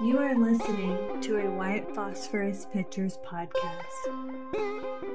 You are listening to a White Phosphorus Pictures podcast.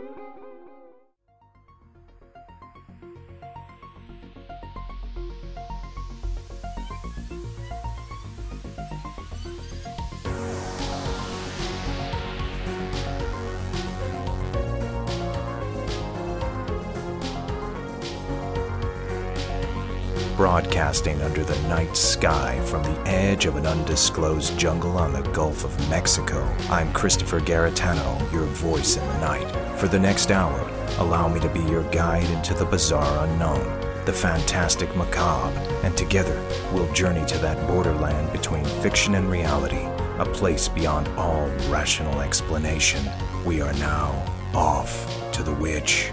Broadcasting under the night sky from the edge of an undisclosed jungle on the Gulf of Mexico. I'm Christopher Garetano, your voice in the night. For the next hour, allow me to be your guide into the bizarre unknown, the fantastic macabre, and together we'll journey to that borderland between fiction and reality, a place beyond all rational explanation. We are now off to the witch.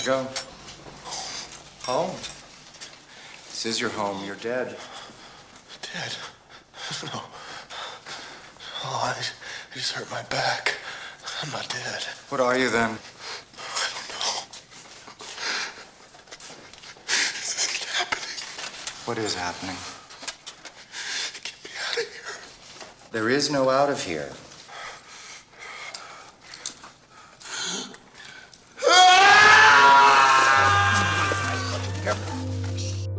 To go? Home. This is your home. You're dead. Dead? No. Oh, I, I just hurt my back. I'm not dead. What are you then? I don't know. This isn't happening. What is happening? Get me out of here. There is no out of here.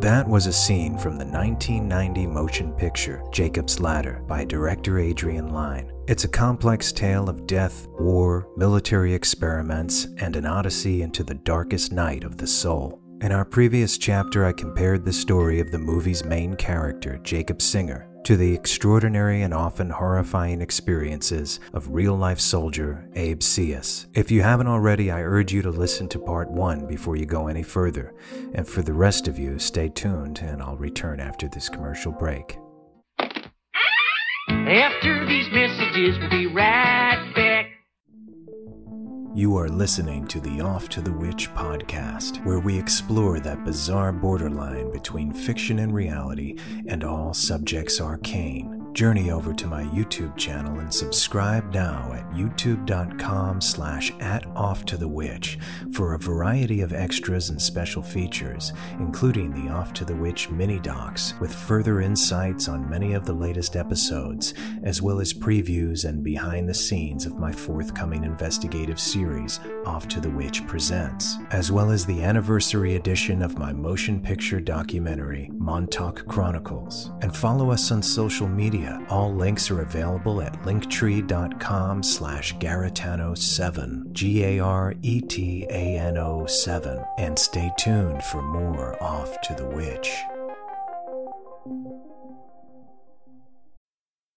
That was a scene from the 1990 motion picture Jacob's Ladder by director Adrian Lyne. It's a complex tale of death, war, military experiments, and an odyssey into the darkest night of the soul. In our previous chapter, I compared the story of the movie's main character, Jacob Singer, to the extraordinary and often horrifying experiences of real life soldier Abe Sias. If you haven't already, I urge you to listen to part one before you go any further. And for the rest of you, stay tuned and I'll return after this commercial break. After these messages, we'll be right back. You are listening to the Off to the Witch podcast, where we explore that bizarre borderline between fiction and reality and all subjects arcane. Journey over to my YouTube channel and subscribe now at youtube.com slash at off to the witch for a variety of extras and special features, including the Off to the Witch mini docs with further insights on many of the latest episodes, as well as previews and behind the scenes of my forthcoming investigative series, Off to the Witch Presents, as well as the anniversary edition of my motion picture documentary, Montauk Chronicles. And follow us on social media. All links are available at linktree.com slash Garetano7, G-A-R-E-T-A-N-O 7. And stay tuned for more Off to the Witch.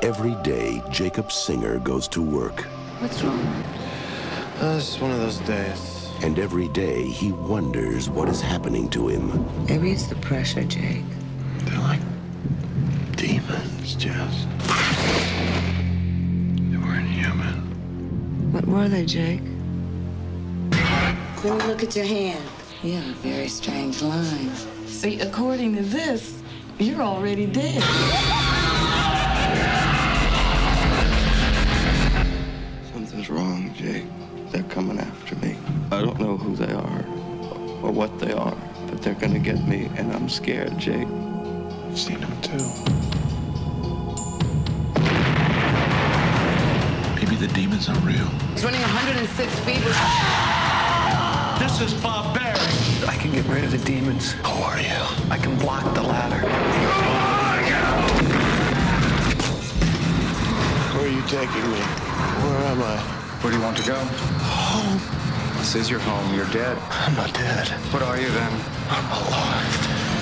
Every day, Jacob Singer goes to work, What's wrong? Uh, it's one of those days. And every day he wonders what is happening to him. Maybe it's the pressure, Jake. They're like demons, Jess. They weren't human. What were they, Jake? Let me look at your hand. You have a very strange line. See, according to this, you're already dead. Something's wrong, Jake. They're coming after me. I don't know who they are or what they are, but they're gonna get me, and I'm scared, Jake. I've seen them too. Maybe the demons are real. He's running 106 feet. This is barbaric. I can get rid of the demons. Who are you? I can block the ladder. Where are you taking me? Where am I? Where do you want to go? Home. This is your home. You're dead. I'm not dead. What are you then? I'm alive.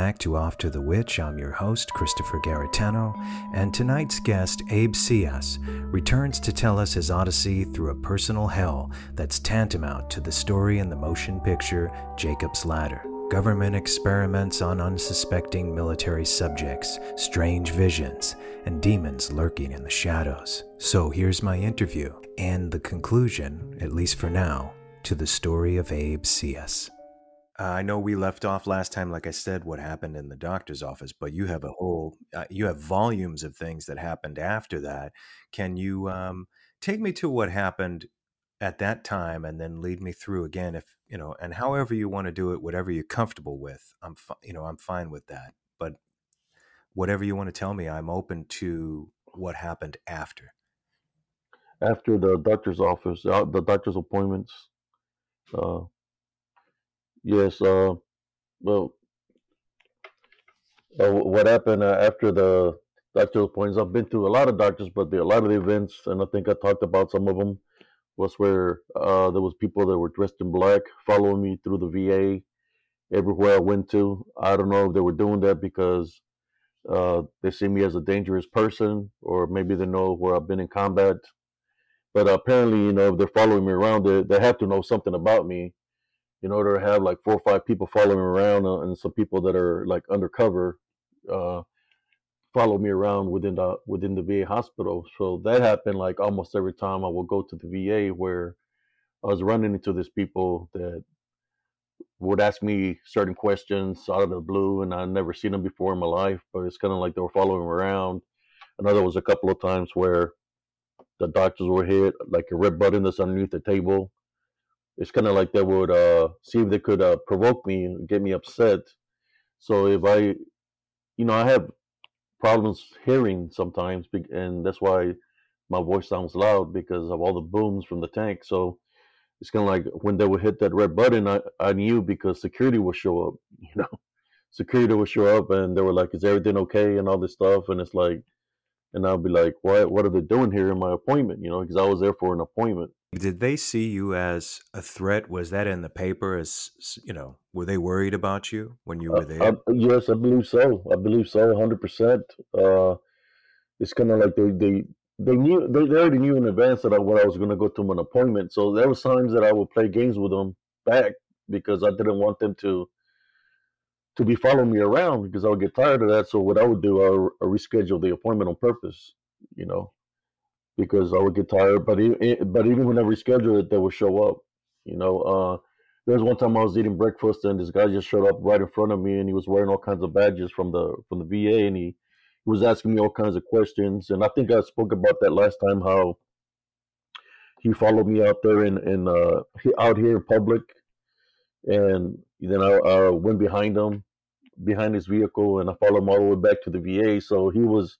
Back to to the Witch. I'm your host, Christopher Garetano, and tonight's guest, Abe Sias, returns to tell us his odyssey through a personal hell that's tantamount to the story in the motion picture Jacob's Ladder. Government experiments on unsuspecting military subjects, strange visions, and demons lurking in the shadows. So here's my interview and the conclusion, at least for now, to the story of Abe Sias Uh, I know we left off last time, like I said, what happened in the doctor's office, but you have a whole, uh, you have volumes of things that happened after that. Can you um, take me to what happened at that time, and then lead me through again, if you know, and however you want to do it, whatever you're comfortable with, I'm, fi- you know, I'm fine with that. But whatever you want to tell me, I'm open to what happened after. After the doctor's office, uh, the doctor's appointments. Uh, Yes. Uh, well, uh, what happened uh, after the doctor's appointments? I've been to a lot of doctors, but the, a lot of the events, and I think I talked about some of them, was where uh, there was people that were dressed in black following me through the VA everywhere I went to. I don't know if they were doing that because uh, they see me as a dangerous person, or maybe they know where I've been in combat. But apparently, you know, if they're following me around, they, they have to know something about me in order to have like four or five people following me around uh, and some people that are like undercover uh, follow me around within the within the VA hospital. So that happened like almost every time I would go to the VA where I was running into these people that would ask me certain questions out of the blue and I'd never seen them before in my life, but it's kind of like they were following me around. Another was a couple of times where the doctors were hit, like a red button that's underneath the table it's kind of like they would uh, see if they could uh, provoke me, get me upset. So if I, you know, I have problems hearing sometimes, and that's why my voice sounds loud because of all the booms from the tank. So it's kind of like when they would hit that red button, I, I knew because security would show up, you know, security would show up and they were like, is everything okay? And all this stuff. And it's like, and I'll be like, what, what are they doing here in my appointment? You know, because I was there for an appointment. Did they see you as a threat? Was that in the paper? As you know, were they worried about you when you were there? Uh, I, yes, I believe so. I believe so, hundred percent. Uh, it's kind of like they they they knew they, they already knew in advance that I, what I was going to go to an appointment. So there were times that I would play games with them back because I didn't want them to to be following me around because I would get tired of that. So what I would do, I would reschedule the appointment on purpose. You know, because I would get tired. But even, but even when I rescheduled it, they would show up. You know, uh, there was one time I was eating breakfast and this guy just showed up right in front of me and he was wearing all kinds of badges from the from the VA and he, he was asking me all kinds of questions. And I think I spoke about that last time how he followed me out there in in uh, out here in public, and then I, I went behind him behind his vehicle and I followed him all the way back to the VA. So he was,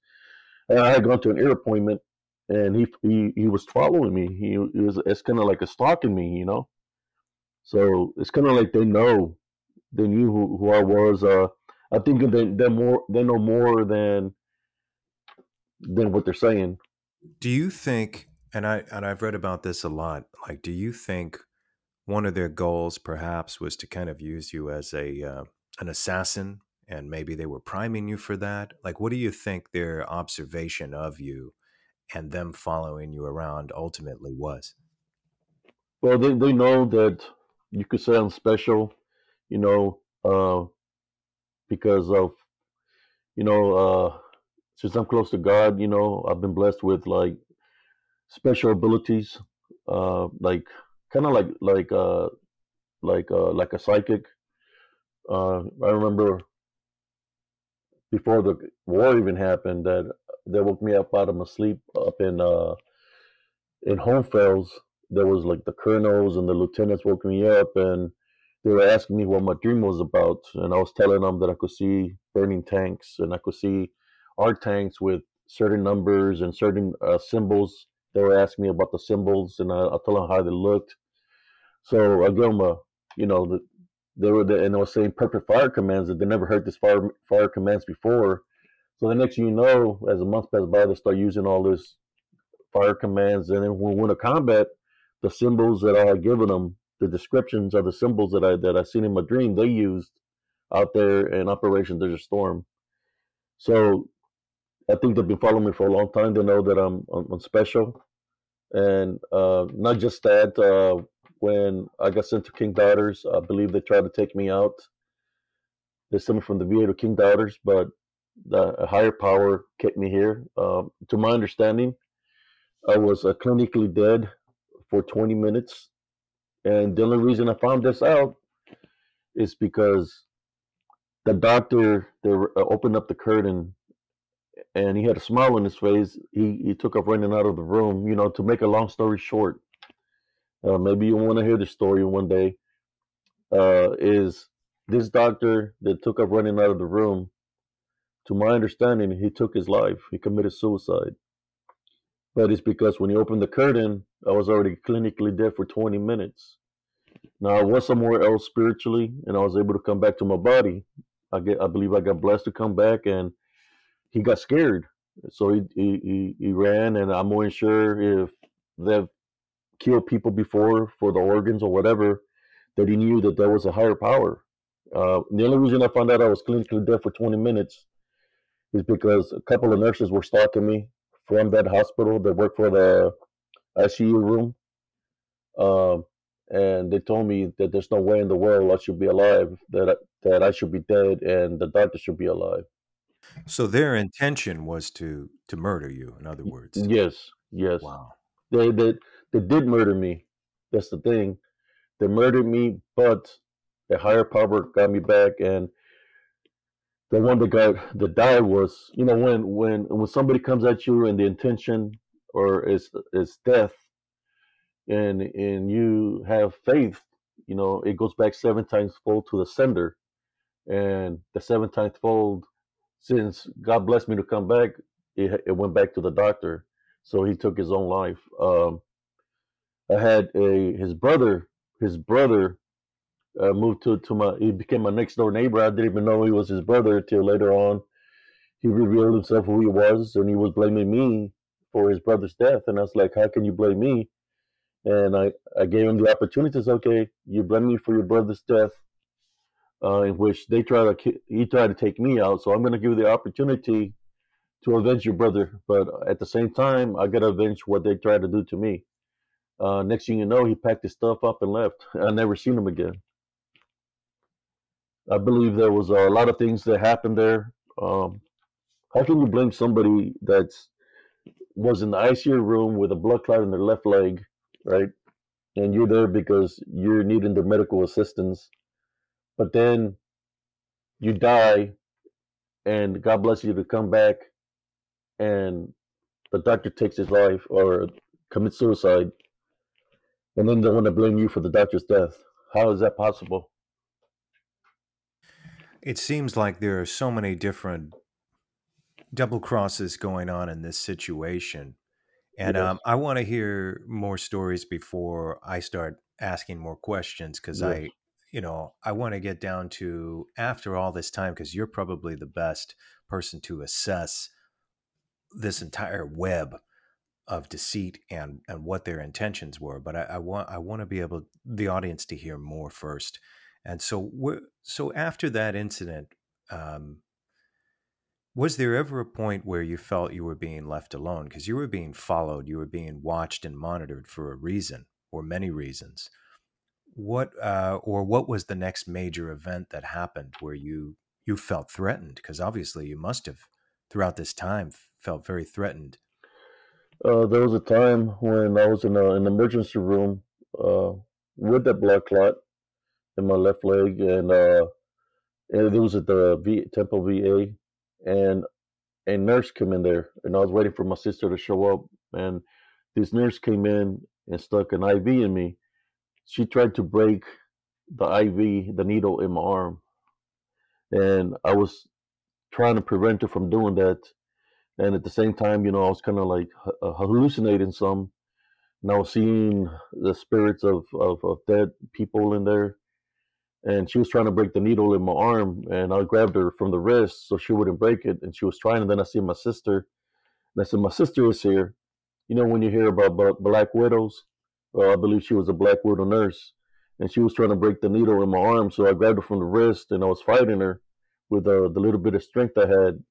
I had gone to an ear appointment and he he he was following me. He, he was it's kind of like a stalking me, you know. So it's kind of like they know, they knew who, who I was. Uh, I think they they more they know more than than what they're saying. Do you think? And I and I've read about this a lot. Like, do you think one of their goals perhaps was to kind of use you as a uh, an assassin, and maybe they were priming you for that? Like, what do you think their observation of you? and them following you around ultimately was? Well, they, they know that you could say I'm special, you know, uh, because of, you know, uh, since I'm close to God, you know, I've been blessed with like special abilities, uh, like kind of like like uh, like uh, like a psychic. Uh, I remember before the war even happened that they woke me up out of my sleep up in uh in Hohenfels. There was like the colonels and the lieutenants woke me up and they were asking me what my dream was about, and I was telling them that I could see burning tanks and I could see our tanks with certain numbers and certain uh, symbols. They were asking me about the symbols, and I, I told them how they looked. So I gave them a, you know, the, they were the, and I was saying perfect fire commands that they never heard this fire fire commands before. So the next you know, as the month passed by, they start using all this fire commands, and then when we went to combat, the symbols that I had given them the descriptions of the symbols that I that I seen in my dream they used out there in Operation Desert Storm. So I think they've been following me for a long time. They know that I'm special, and uh, not just that. Uh, when I got sent to King Daughters, I believe they tried to take me out. They sent me from the VA to King Daughters, but the higher power kept me here. Um, to my understanding, I was uh, clinically dead for 20 minutes and the only reason I found this out is because the doctor they uh, opened up the curtain and he had a smile on his face. He he took off running out of the room. You know, to make a long story short, uh, maybe you want to hear the story one day. Uh, is this doctor that took off running out of the room? To my understanding, he took his life. He committed suicide. But it's because when he opened the curtain, I was already clinically dead for 20 minutes. Now I was somewhere else spiritually, and I was able to come back to my body. I get, I believe I got blessed to come back, and he got scared, so he he he, ran. And I'm more sure if they've killed people before for the organs or whatever, that he knew that there was a higher power. Uh, the only reason I found out I was clinically dead for 20 minutes is because a couple of nurses were stalking me from that hospital that worked for the ICU room. Um, and they told me that there's no way in the world I should be alive, that I, that I should be dead, and the doctor should be alive. So their intention was to to murder you. In other words, yes, yes. Wow. They they they did murder me. That's the thing. They murdered me, but a higher power got me back, and the one that got that died was, you know, when when when somebody comes at you and the intention or is is death, and and you have faith, you know, it goes back seven times fold to the sender, and the seven times fold, since God blessed me to come back, it it went back to the doctor, so he took his own life. Um, I had a his brother, his brother uh, moved to to my he became my next door neighbor. I didn't even know he was his brother until later on. He revealed himself who he was, and he was blaming me for his brother's death. And I was like, "How can you blame me?" And I I gave him the opportunity. to say, "Okay, you blame me for your brother's death, uh, in which they try to he tried to take me out. So I'm going to give you the opportunity to avenge your brother, but at the same time, I got to avenge what they tried to do to me." Uh, next thing you know, he packed his stuff up and left. I never seen him again. I believe there was a lot of things that happened there. Um, how can you blame somebody that was in the ICU room with a blood clot in their left leg, right? And you're there because you're needing their medical assistance, but then you die, and God bless you to come back, and the doctor takes his life or commits suicide, and then they want to blame you for the doctor's death. How is that possible? It seems like there are so many different double crosses going on in this situation. And um, I want to hear more stories before I start asking more questions because yes. I, you know, I want to get down to after all this time because you're probably the best person to assess this entire web of deceit and and what their intentions were. But I, I want I want to be able the audience to hear more first. And so, we're, so after that incident, um, was there ever a point where you felt you were being left alone? Because you were being followed, you were being watched and monitored for a reason or many reasons. What uh, or what was the next major event that happened where you you felt threatened? Because obviously you must have throughout this time felt very threatened. Uh, there was a time when I was in a, an emergency room uh, with that blood clot, in my left leg, and uh, and it was at the v, Temple VA, and a nurse came in there, and I was waiting for my sister to show up, and this nurse came in and stuck an IV in me. She tried to break the IV, the needle in my arm, and I was trying to prevent her from doing that. And at the same time, you know, I was kind of like uh, hallucinating some, and I was seeing the spirits of, of, of dead people in there. And she was trying to break the needle in my arm, and I grabbed her from the wrist so she wouldn't break it. And she was trying, and then I see my sister, and I said, "My sister is here." You know, when you hear about, about black widows, I believe she was a black widow nurse, and she was trying to break the needle in my arm. So I grabbed her from the wrist, and I was fighting her with uh, the little bit of strength I had.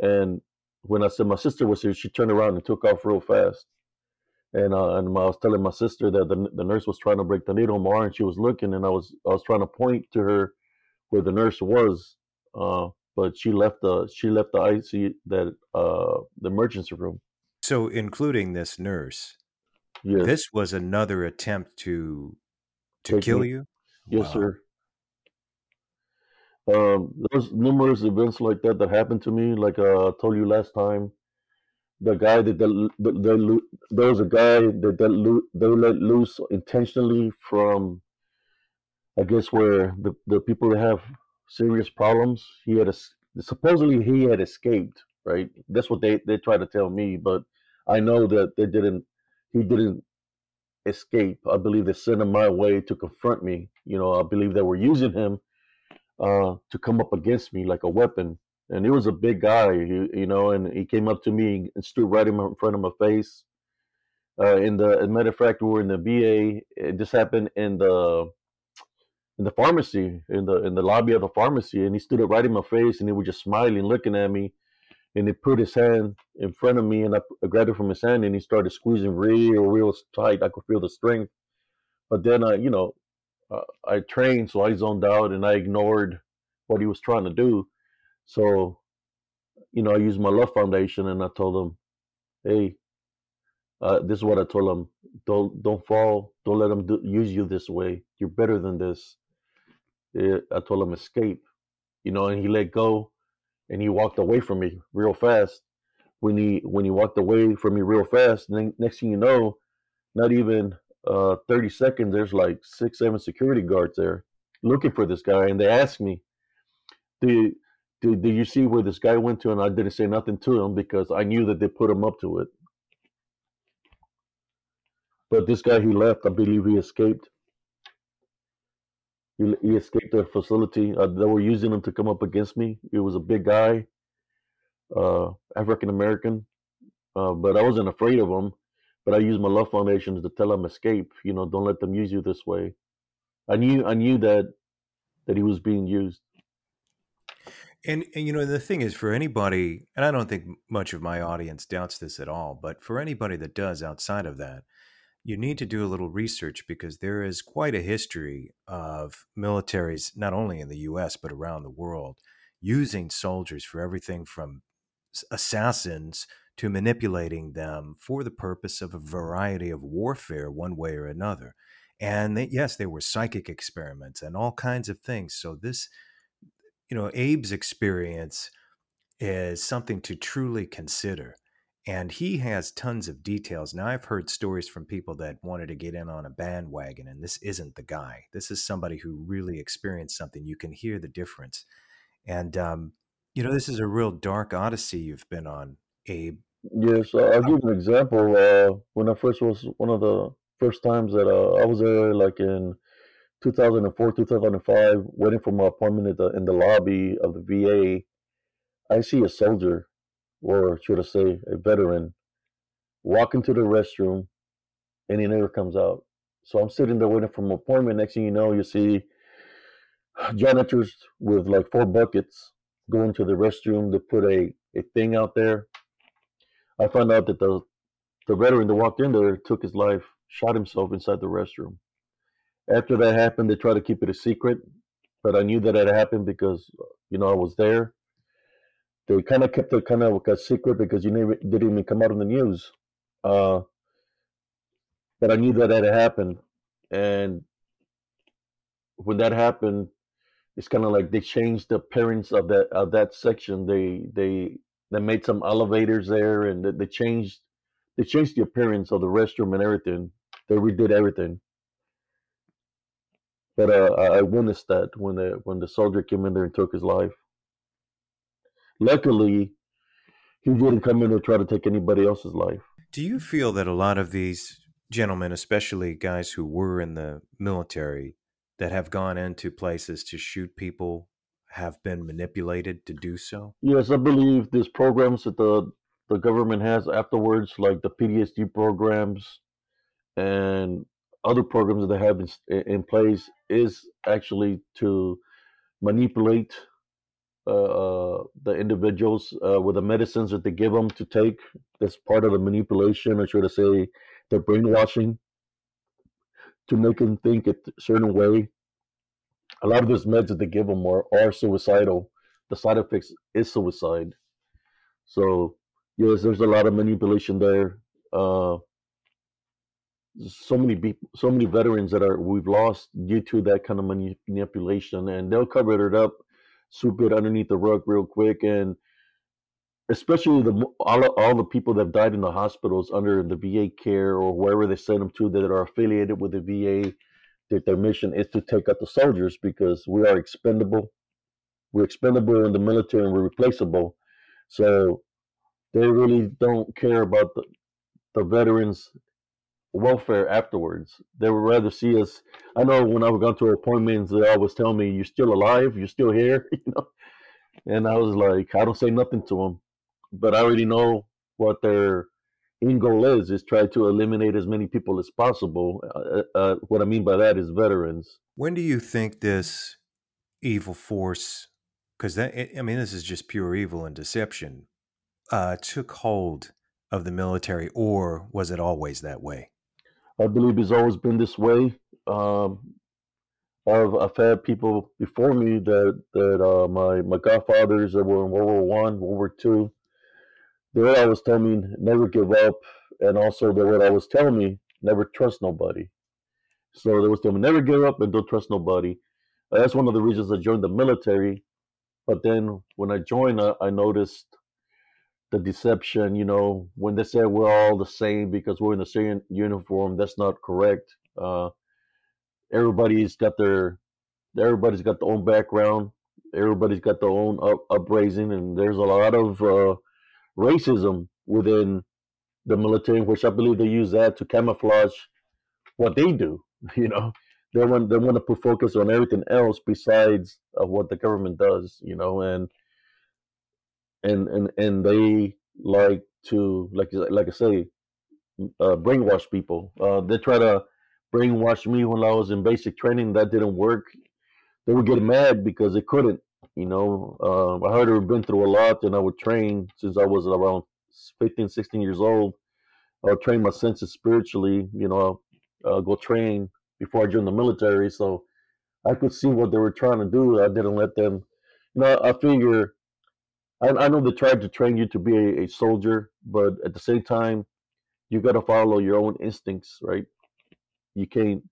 And when I said my sister was here, she turned around and took off real fast. And uh, and I was telling my sister that the the nurse was trying to break the needle in my arm. She was looking, and I was I was trying to point to her where the nurse was, uh, but she left the she left the IC that uh, the emergency room. So, including this nurse, Yes, this was another attempt to to Take kill me. you. yes, Wow. sir. Um, there's numerous events like that that happened to me. Like uh, I told you last time, the guy that they, they, lo- there was a guy that lo- they let loose intentionally from, I guess, where the, the people that have serious problems. He had a, supposedly he had escaped, right? That's what they they try to tell me, but I know that they didn't. He didn't escape. I believe they sent him my way to confront me. You know, I believe they were using him uh, to come up against me like a weapon. And he was a big guy, you, you know, and he came up to me and stood right in, front of my face. Uh, in the, as a matter of fact, we were in the VA. It just happened in the in the pharmacy, in the in the lobby of the pharmacy, and he stood up right in my face, and he was just smiling, looking at me, and he put his hand in front of me, and I, I grabbed it from his hand, and he started squeezing real, real tight. I could feel the strength, but then I, you know, uh, I trained, so I zoned out and I ignored what he was trying to do. So, you know, I used my love foundation and I told him, "Hey, uh, this is what I told him: don't don't fall, don't let him do, use you this way. You're better than this." Eh, I told him escape, you know, and he let go, and he walked away from me real fast. When he when he walked away from me real fast, then next thing you know, not even uh, 30 seconds, there's like six, seven security guards there looking for this guy. And they asked me, do, do, do you see where this guy went to? And I didn't say nothing to him because I knew that they put him up to it. But this guy, he left. I believe he escaped. He, he escaped the facility. Uh, they were using him to come up against me. He was a big guy, uh, African American. Uh, but I wasn't afraid of him but I used my love foundations to tell him escape. You know, don't let them use you this way. I knew I knew that that he was being used. And, and you know the thing is, for anybody, and I don't think much of my audience doubts this at all, but for anybody that does outside of that, you need to do a little research because there is quite a history of militaries, not only in the U.S. but around the world, using soldiers for everything from assassins to manipulating them for the purpose of a variety of warfare, one way or another. And they, yes, there were psychic experiments and all kinds of things. So this, you know, Abe's experience is something to truly consider. And he has tons of details. Now, I've heard stories from people that wanted to get in on a bandwagon, and this isn't the guy. This is somebody who really experienced something. You can hear the difference. And, um, you know, this is a real dark odyssey you've been on, Abe. Yes, uh, I'll give an example. Uh, when I first was one of the first times that uh, I was there, like in 2004, 2005, waiting for my appointment the, in the lobby of the VA, I see a soldier, or should I say, a veteran, walk into the restroom, and he never comes out. So I'm sitting there waiting for my appointment. Next thing you know, you see janitors with like four buckets go into the restroom to put a, a thing out there. I found out that the the veteran that walked in there took his life, shot himself inside the restroom. After that happened, they tried to keep it a secret, but I knew that had happened because you know I was there. They kind of kept it kind of like a secret because you never didn't even come out on the news. Uh, but I knew that had happened, and when that happened, it's kind of like they changed the appearance of that of that section. They they they made some elevators there, and they, they changed they changed the appearance of the restroom and everything. They redid everything. But uh, I witnessed that when the when the soldier came in there and took his life. Luckily, he didn't come in to try to take anybody else's life. Do you feel that a lot of these gentlemen, especially guys who were in the military, that have gone into places to shoot people, have been manipulated to do so? Yes, I believe these programs that the the government has afterwards, like the PTSD programs and other programs that they have in, in place, is actually to manipulate uh, the individuals uh, with the medicines that they give them to take. That's part of the manipulation, or should I say, the brainwashing to make them think a certain way. A lot of those meds that they give them are, are suicidal. The side effects is suicide. So yes, there's a lot of manipulation there. Uh, so many people, so many veterans that are we've lost due to that kind of manipulation, and they'll cover it up sweep it underneath the rug real quick and especially the all, all the people that have died in the hospitals under the VA care or wherever they send them to that are affiliated with the VA that their mission is to take out the soldiers because we are expendable. We're expendable in the military and we're replaceable. So they really don't care about the, the veterans welfare afterwards. They would rather see us. I know when I would go to appointments, they always tell me, "You're still alive. You're still here." you know, and I was like, I don't say nothing to them, but I already know what their end goal is: is try to eliminate as many people as possible. Uh, uh, what I mean by that is veterans. When do you think this evil force? Because that, I mean, this is just pure evil and deception. Uh, took hold of the military, or was it always that way? I believe it's always been this way. Um, I've, I've had people before me that that uh, my my godfathers that were in World War One, World War Two. They would always tell me never give up, and also they would always tell me never trust nobody. So they was telling me never give up and don't trust nobody. That's one of the reasons I joined the military. But then when I joined, I, I noticed the deception, you know, when they say we're all the same because we're in the same uniform, that's not correct. Uh, everybody's got their, everybody's got their own background. Everybody's got their own up, upraising, and there's a lot of uh, racism within the military, which I believe they use that to camouflage what they do. You know, they want they want to put focus on everything else besides of what the government does. You know, and and and and they like to like like I say, uh, brainwash people. Uh, they try to brainwash me when I was in basic training. That didn't work. They would get mad because they couldn't. You know, uh, I had been through a lot, and I would train since I was around 15, 16 years old. I would train my senses spiritually. You know, uh, go train before I joined the military, so I could see what they were trying to do. I didn't let them. You know, I figure I, I know they tried to train you to be a, a soldier, but at the same time, you got to follow your own instincts, right? You can't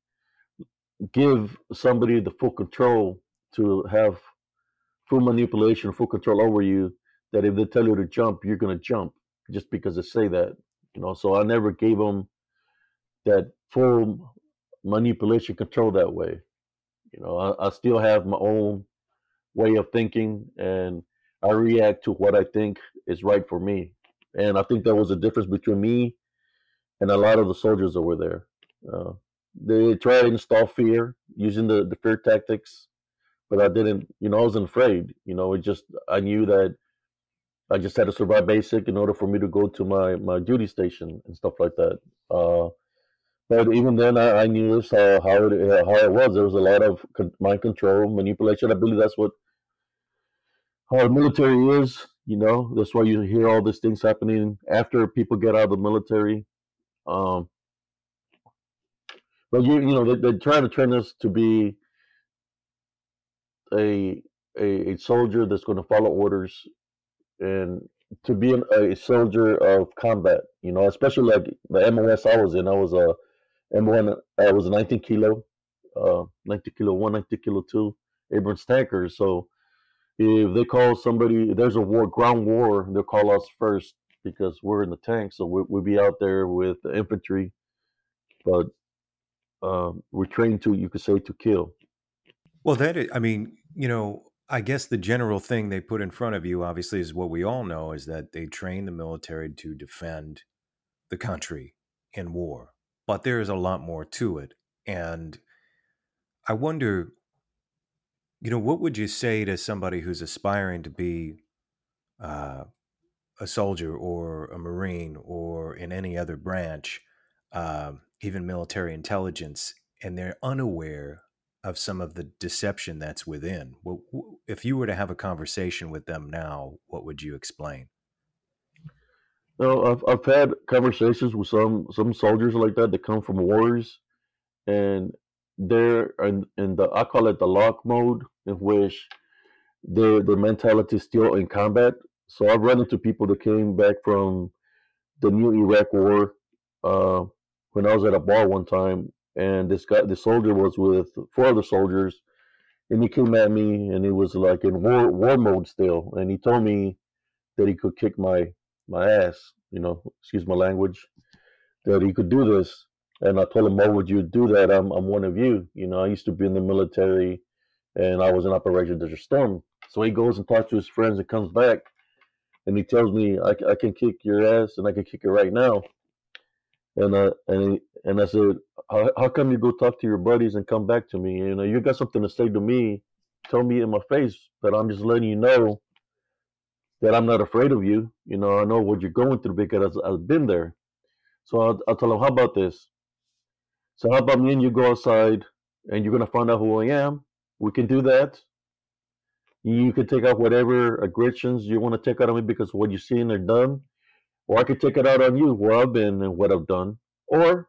give somebody the full control to have full manipulation, full control over you. That if they tell you to jump, you're gonna jump just because they say that, you know. So I never gave them that full manipulation control that way. You know, I, I still have my own way of thinking, and I react to what I think is right for me. And I think there was a difference between me and a lot of the soldiers that were there. Uh, they tried to install fear using the, the fear tactics, but I didn't, you know, I wasn't afraid. You know, it just, I knew that I just had to survive basic in order for me to go to my, my duty station and stuff like that. Uh, but even then, I, I knew this, uh, how, it, how it was. There was a lot of mind control, manipulation. I believe that's what how the military is. You know, that's why you hear all these things happening after people get out of the military. Um, but you, you know, they, they're trying to train us to be a a, a soldier that's going to follow orders and to be an, a soldier of combat. You know, especially like the MOS I was in. I was a M1. I was a 19 kilo, uh, 19 kilo one, 19 kilo two Abrams tankers. So if they call somebody, there's a war, ground war, they'll call us first because we're in the tank. So we, we'll be out there with the infantry, but uh, we're trained to, you could say, to kill. Well, that is, I mean, you know, I guess the general thing they put in front of you, obviously, is what we all know is that they train the military to defend the country in war. But there is a lot more to it. And I wonder, you know, what would you say to somebody who's aspiring to be uh, a soldier or a Marine or in any other branch, uh, even military intelligence, and they're unaware of some of the deception that's within? Well, if you were to have a conversation with them now, what would you explain? No, I've I've had conversations with some some soldiers like that that come from wars, and they're in, in the I call it the lock mode in which their their mentality is still in combat. So I've run into people that came back from the new Iraq war. Uh, when I was at a bar one time, and this guy, the soldier, was with four other soldiers, and he came at me, and he was like in war war mode still, and he told me that he could kick my my ass, you know, excuse my language, that he could do this. And I told him, why would you do that? I'm, I'm one of you. You know, I used to be in the military and I was in Operation Desert Storm. So he goes and talks to his friends and comes back and he tells me, I, I can kick your ass and I can kick it right now. And uh, and and I said, how, how come you go talk to your buddies and come back to me? You know, you got something to say to me, tell me in my face, but I'm just letting you know that I'm not afraid of you. You know, I know what you're going through because I've been there. So I'll, I'll tell him, how about this? So how about me and you go outside and you're going to find out who I am? We can do that. You can take out whatever aggressions you want to take out on me because what you've seen are done. Or I could take it out on you where I've been and what I've done. Or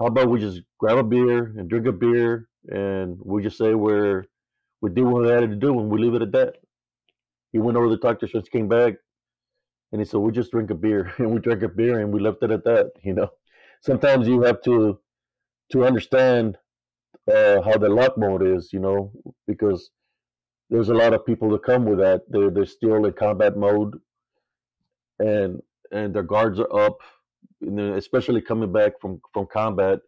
how about we just grab a beer and drink a beer and we just say we're we do what we had to do and we leave it at that. He went over to talk to us, came back, and he said, "We just drink a beer," and we drank a beer, and we left it at that. You know, sometimes you have to to understand uh, how the lock mode is. You know, because there's a lot of people that come with that. They're they're still in combat mode, and and their guards are up, And especially coming back from from combat.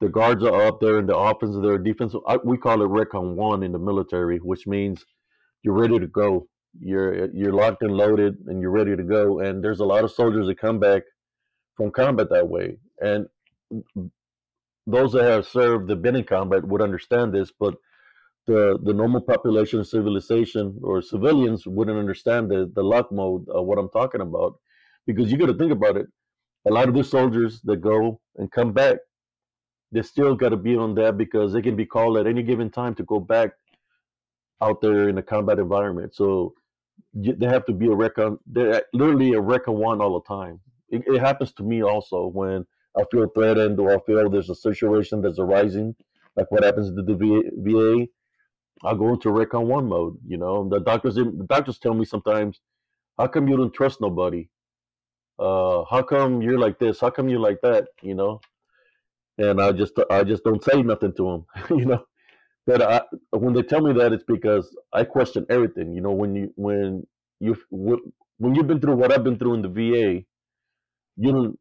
The guards are up there in the offensive, their defensive. We call it recon one in the military, which means you're ready to go you're you're locked and loaded and you're ready to go and there's a lot of soldiers that come back from combat that way and those that have served the been in combat would understand this but the the normal population of civilization or civilians wouldn't understand the the lock mode of what i'm talking about because you got to think about it a lot of the soldiers that go and come back they still got to be on that because they can be called at any given time to go back out there in a combat environment so they have to be a recon. They're literally a recon one all the time. It, it, happens to me also when I feel threatened or I feel there's a situation that's arising, like what happens to the VA. I'll go into recon one mode. You know, the doctors the doctors tell me sometimes, how come you don't trust nobody? Uh, how come you're like this? How come you're like that? You know, and I just I just don't say nothing to them. you know, but I, when they tell me that, it's because I question everything. You know, when you when you when you've been through what I've been through in the VA, you know,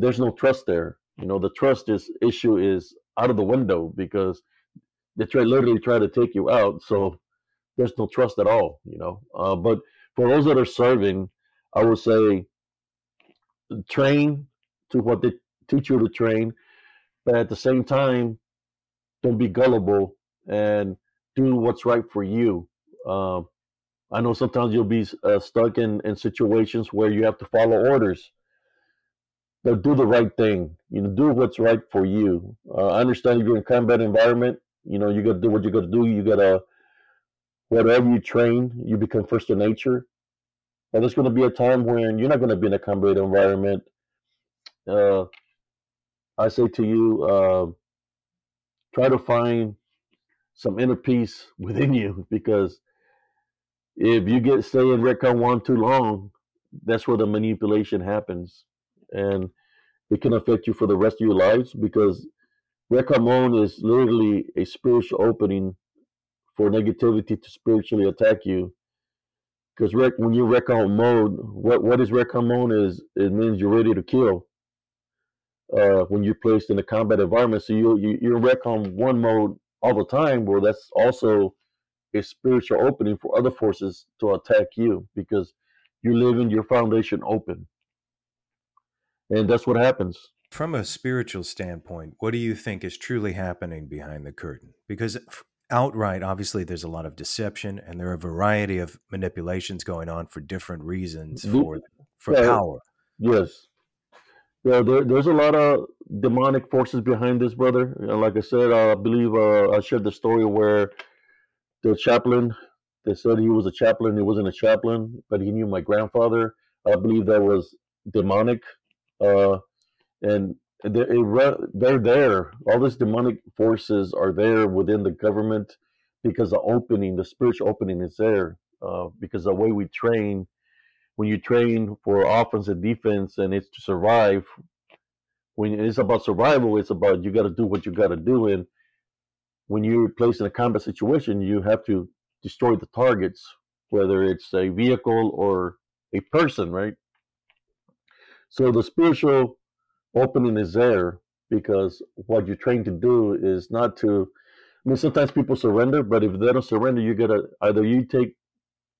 there's no trust there. You know, the trust is issue is out of the window because they try literally try to take you out. So there's no trust at all. You know, uh, but for those that are serving, I would say train to what they teach you to train, but at the same time, don't be gullible and do what's right for you. Uh, I know sometimes you'll be uh, stuck in, in situations where you have to follow orders, but do the right thing. You know, do what's right for you. Uh, I understand you're in a combat environment. You know, you got to do what you got to do. You got to, whatever you train, you become first in nature. But there's going to be a time when you're not going to be in a combat environment. Uh, I say to you, uh, try to find some inner peace within you because if you get stay in Recon one too long, that's where the manipulation happens, and it can affect you for the rest of your lives because Recon one is literally a spiritual opening for negativity to spiritually attack you. Because rec- when you recon mode, what what is recon is it means you're ready to kill. Uh, when you're placed in a combat environment, so you, you you're in recon one mode all the time. Well, that's also a spiritual opening for other forces to attack you because you're leaving your foundation open, and that's what happens. From a spiritual standpoint, what do you think is truly happening behind the curtain? Because outright, obviously, there's a lot of deception, and there are a variety of manipulations going on for different reasons for for yeah, power. Yes, yeah, there, there's a lot of demonic forces behind this, brother. And like I said, I believe uh, I shared the story where the chaplain, they said he was a chaplain. He wasn't a chaplain, but he knew my grandfather. I believe that was demonic. Uh, and they're, they're there. All these demonic forces are there within the government because the opening, the spiritual opening is there. Uh, because the way we train, when you train for offense and defense, and it's to survive. When it's about survival, it's about you got to do what you got to do. And when you're placed in a combat situation, you have to destroy the targets, whether it's a vehicle or a person, right? So the spiritual opening is there because what you're trained to do is not to. I mean, sometimes people surrender, but if they don't surrender, you gotta either you take,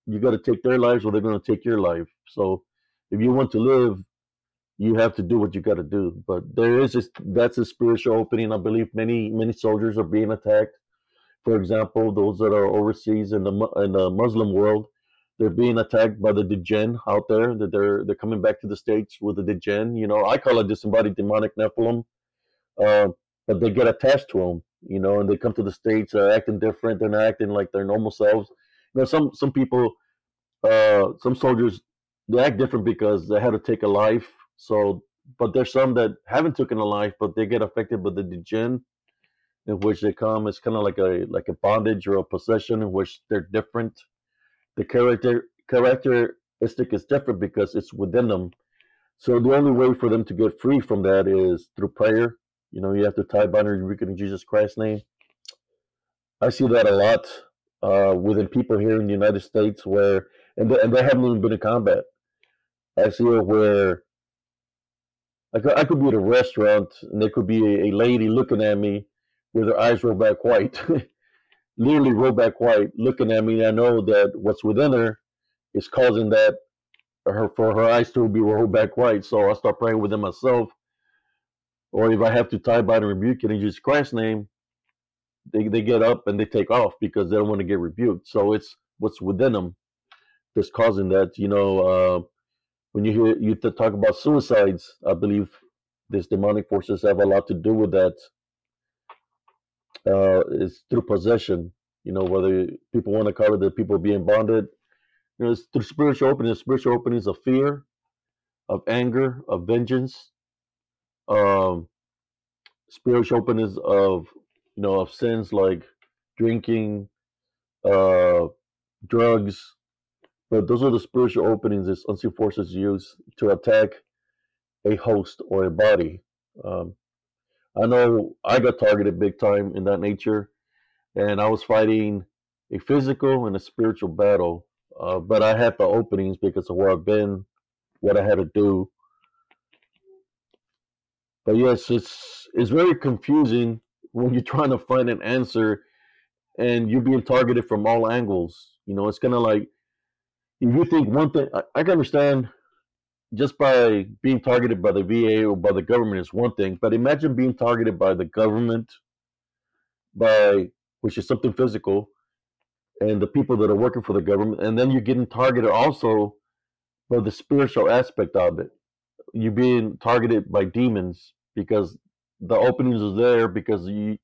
you gotta take their lives, or they're gonna take your life. So, if you want to live, you have to do what you got to do. But there is this, that's a spiritual opening. I believe many many soldiers are being attacked. For example, those that are overseas in the in the Muslim world, they're being attacked by the djinn out there. That they're they're coming back to the states with the djinn. You know, I call it disembodied demonic Nephilim, uh, but they get attached to them. You know, and they come to the states, They're acting different. They're not acting like their normal selves. You know, some some people, uh, some soldiers, they act different because they had to take a life. So, but there's some that haven't taken a life, but they get affected by the djinn, in which they come. It's kind of like a like a bondage or a possession in which they're different the character characteristic is different because it's within them. So the only way for them to get free from that is through prayer. You know, you have to tie binary rebuke in Jesus Christ's name. I see that a lot uh, within people here in the United States where, and they, and they haven't even been in combat. I see it where I could, I could be at a restaurant and there could be a, a lady looking at me with her eyes rolled back white. literally roll back white, looking at me. I know that what's within her is causing that her for her eyes to be rolled back white. So I start praying within myself. Or if I have to tie by and rebuke it in Jesus Christ's name, they, they get up and they take off because they don't want to get rebuked. So it's what's within them that's causing that. You know, uh, when you hear you talk about suicides, I believe these demonic forces have a lot to do with that uh, is through possession. You know, whether people want to call it that people being bonded, you know, it's through spiritual openings, spiritual openings of fear, of anger, of vengeance, um, spiritual openings of you know of sins like drinking, uh, drugs. But those are the spiritual openings that unseen forces use to attack a host or a body. Um, I know I got targeted big time in that nature, and I was fighting a physical and a spiritual battle. Uh, but I had the openings because of where I've been, what I had to do. But yes, it's it's very confusing when you're trying to find an answer and you're being targeted from all angles. You know, it's kind of like if you think one thing, I, I can understand just by being targeted by the VA or by the government is one thing, but imagine being targeted by the government, by which is something physical, and the people that are working for the government, and then you're getting targeted also by the spiritual aspect of it. You're being targeted by demons because the openings are there because you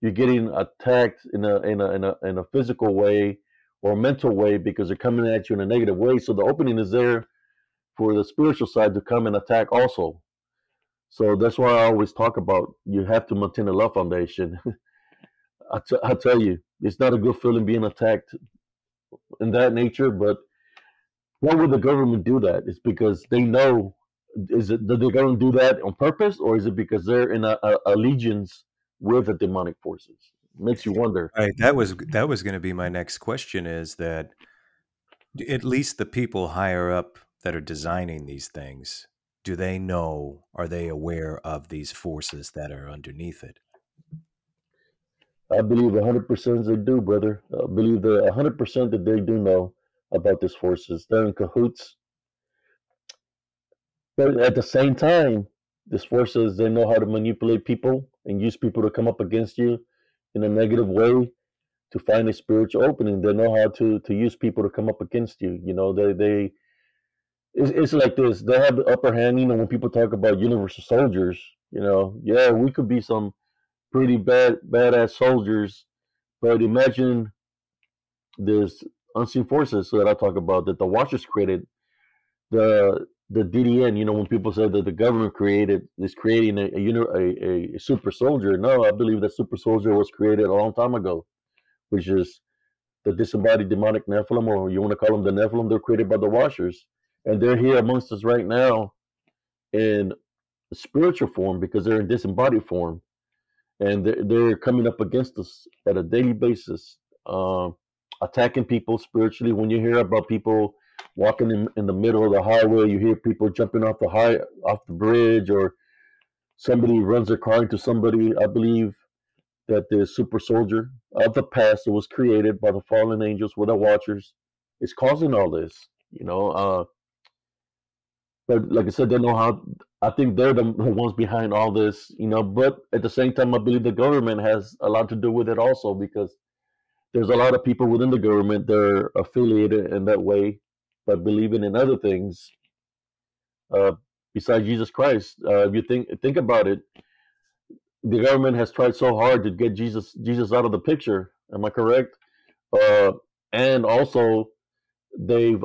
you're getting attacked in a in a in a in a physical way or mental way because they're coming at you in a negative way. So the opening is there for the spiritual side to come and attack also. So that's why I always talk about you have to maintain a love foundation. I, t- I tell you, it's not a good feeling being attacked in that nature, but why would the government do that? It's because they know is it that they're going to do that on purpose, or is it because they're in a, a allegiance with the demonic forces? makes you wonder. Right. That was that was going to be my next question. Is that at least the people higher up that are designing these things do they know are they aware of these forces that are underneath it? I believe 100% they do brother. I believe that 100% that they do know about these forces. They're in cahoots. But at the same time these forces they know how to manipulate people and use people to come up against you in a negative way to find a spiritual opening. They know how to to use people to come up against you. You know they they it's, it's like this. They have the upper hand. You know, when people talk about universal soldiers, you know, yeah, we could be some pretty bad badass soldiers, but imagine this unseen forces that I talk about that the Watchers created. The the DDN, you know, when people say that the government created is creating a a, a, a super soldier, no, I believe that super soldier was created a long time ago, which is the disembodied demonic Nephilim, or you want to call them the Nephilim, they're created by the Watchers and they're here amongst us right now in spiritual form because they're in disembodied form. And they're, they're coming up against us at a daily basis um, attacking people spiritually. When you hear about people walking in, in the middle of the highway you hear people jumping off the high off the bridge or somebody runs their car into somebody i believe that the super soldier of the past that was created by the fallen angels with the watchers. Is causing all this you know uh but like I said, they know how. I think they're the ones behind all this, you know. But at the same time, I believe the government has a lot to do with it also because there's a lot of people within the government that are affiliated in that way, but believing in other things uh, besides Jesus Christ. Uh, if you think think about it, the government has tried so hard to get Jesus Jesus out of the picture. Am I correct? Uh, and also, they've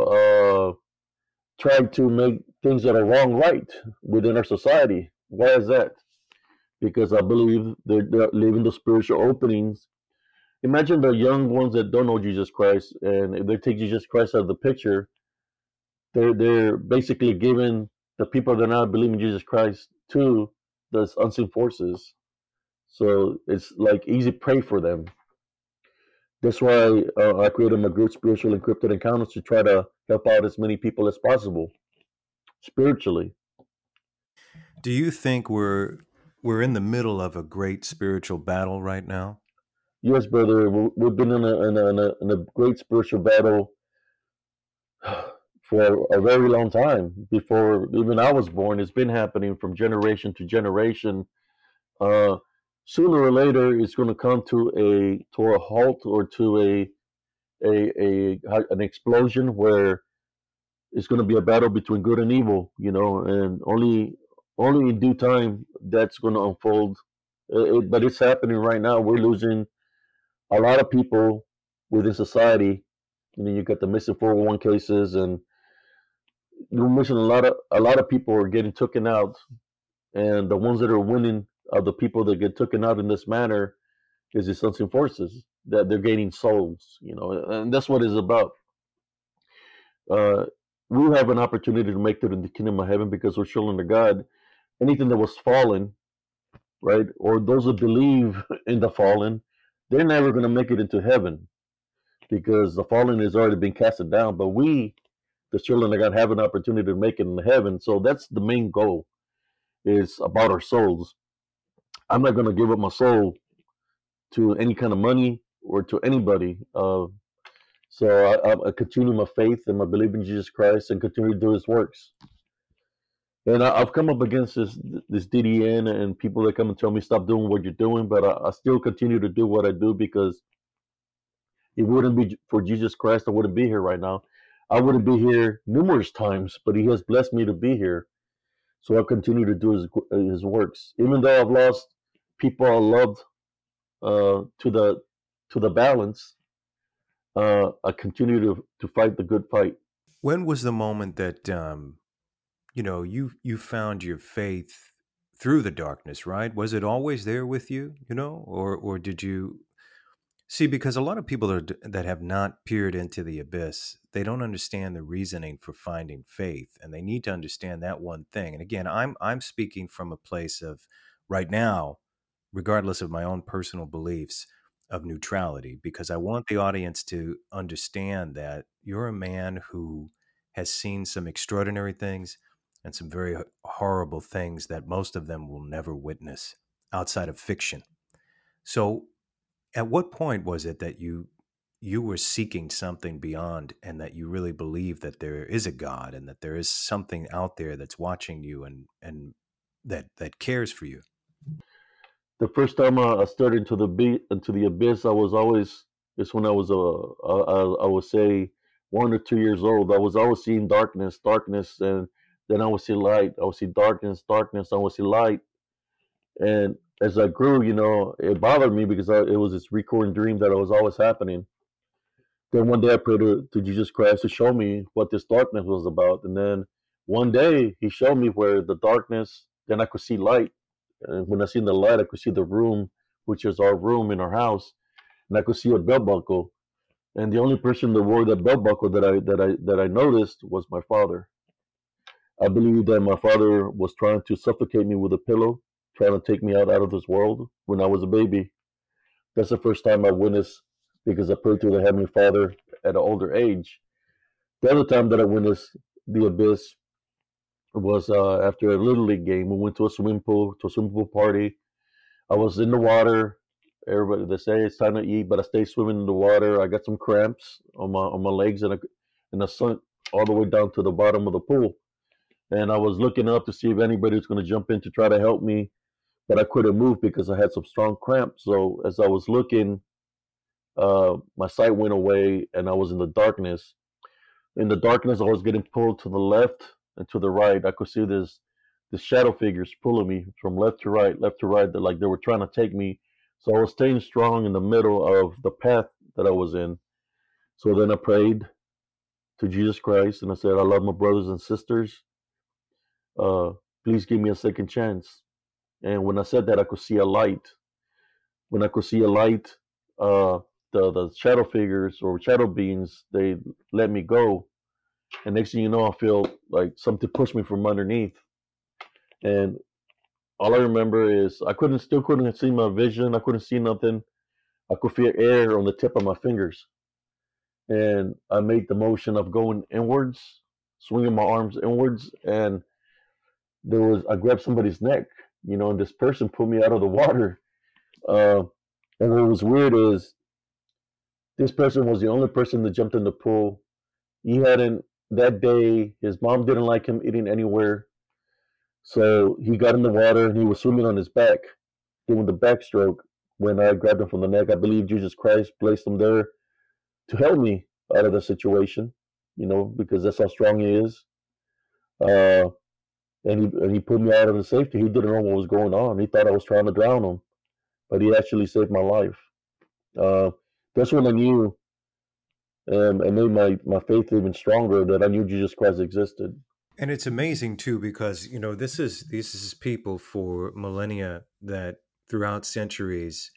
tried to make things that are wrong right within our society. Why is that? Because I believe they're, they're leaving the spiritual openings. Imagine the young ones that don't know Jesus Christ, and if they take Jesus Christ out of the picture, they're they're basically giving the people that are not believing Jesus Christ to those unseen forces. So it's like easy prey for them. That's why uh, I created my group, Spiritual Encrypted Encounters, to try to help out as many people as possible spiritually. Do you think we're we're in the middle of a great spiritual battle right now? Yes, brother. We've been in a, in a, in a, in a great spiritual battle for a very long time. Before even I was born, it's been happening from generation to generation. Uh, sooner or later, it's going to come to a to a halt or to a a, a an explosion where it's going to be a battle between good and evil, you know, and only only in due time that's going to unfold. It, it, but it's happening right now. We're losing a lot of people within society. You know, you got the missing 401 cases, and you're missing a lot of a lot of people are getting taken out, and the ones that are winning are the people that get taken out in this manner is the unseen forces that they're gaining souls. You know, and that's what it's about. Uh, we have an opportunity to make it in the kingdom of heaven because we're children of God. Anything that was fallen, right, or those that believe in the fallen, they're never going to make it into heaven because the fallen has already been casted down. But we, the children of God, have an opportunity to make it in heaven. So that's the main goal, is about our souls. I'm not going to give up my soul to any kind of money or to anybody. Uh, so I, I, continue my faith and my belief in Jesus Christ and continue to do His works. And I, have come up against this this DDN and people that come and tell me stop doing what you're doing, but I, I still continue to do what I do because it wouldn't be for Jesus Christ, I wouldn't be here right now. I wouldn't be here numerous times, but He has blessed me to be here. So I continue to do His His works, even though I've lost people are loved uh, to the to the balance uh, I continue to to fight the good fight. When was the moment that um, you know you you found your faith through the darkness? Right? Was it always there with you? You know, or or did you see? Because a lot of people are, that have not peered into the abyss, they don't understand the reasoning for finding faith, and they need to understand that one thing. And again, I'm I'm speaking from a place of right now, regardless of my own personal beliefs of neutrality because I want the audience to understand that you're a man who has seen some extraordinary things and some very horrible things that most of them will never witness outside of fiction. So, at what point was it that you you were seeking something beyond and that you really believe that there is a God and that there is something out there that's watching you and and that that cares for you? The first time I started into the beat into the abyss, I was always it's when I was a uh, I, I would say one or two years old. I was always seeing darkness, darkness, and then I would see light. I would see darkness, darkness. I would see light, and as I grew, you know, it bothered me because I, it was this recurring dream that it was always happening. Then one day I prayed to, to Jesus Christ to show me what this darkness was about, and then one day He showed me where the darkness. Then I could see light, when I seen the light, I could see the room, which is our room in our house, and I could see a belt buckle. And the only person that wore that belt buckle that I that I that I noticed was my father. I believe that my father was trying to suffocate me with a pillow, trying to take me out, out of this world when I was a baby. That's the first time I witnessed because I prayed to the Heavenly Father at an older age. The other time that I witnessed the abyss was uh, after a little league game. We went to a swimming pool, to a swimming pool party. I was in the water. Everybody they say it's time to eat, but I stayed swimming in the water. I got some cramps on my on my legs and I and I sunk all the way down to the bottom of the pool and I was looking up to see if anybody was going to jump in to try to help me, but I couldn't move because I had some strong cramps. So as I was looking, uh, my sight went away, and I was in the darkness. In the darkness, I was getting pulled to the left and to the right. I could see this the shadow figures pulling me from left to right, left to right. That like they were trying to take me. So I was staying strong in the middle of the path that I was in. So then I prayed to Jesus Christ and I said, I love my brothers and sisters uh, please give me a second chance. And when I said that, I could see a light. When I could see a light, uh, the the shadow figures or shadow beings they let me go, and next thing you know, I feel like something pushed me from underneath, and all I remember is I couldn't still couldn't see my vision. I couldn't see nothing. I could feel air on the tip of my fingers, and I made the motion of going inwards, swinging my arms inwards, and there was I grabbed somebody's neck, you know, and this person pulled me out of the water. Uh, and what was weird is this person was the only person that jumped in the pool. He hadn't that day. His mom didn't like him eating anywhere, so he got in the water and he was swimming on his back, doing the backstroke. When I grabbed him from the neck, I believe Jesus Christ placed him there to help me out of the situation, you know, because that's how strong he is. Uh, and he and he put me out of the safety. He didn't know what was going on. He thought I was trying to drown him, but he actually saved my life. Uh, that's when I knew um, and made my my faith even stronger that I knew Jesus Christ existed. And it's amazing too because you know this is this is people for millennia that throughout centuries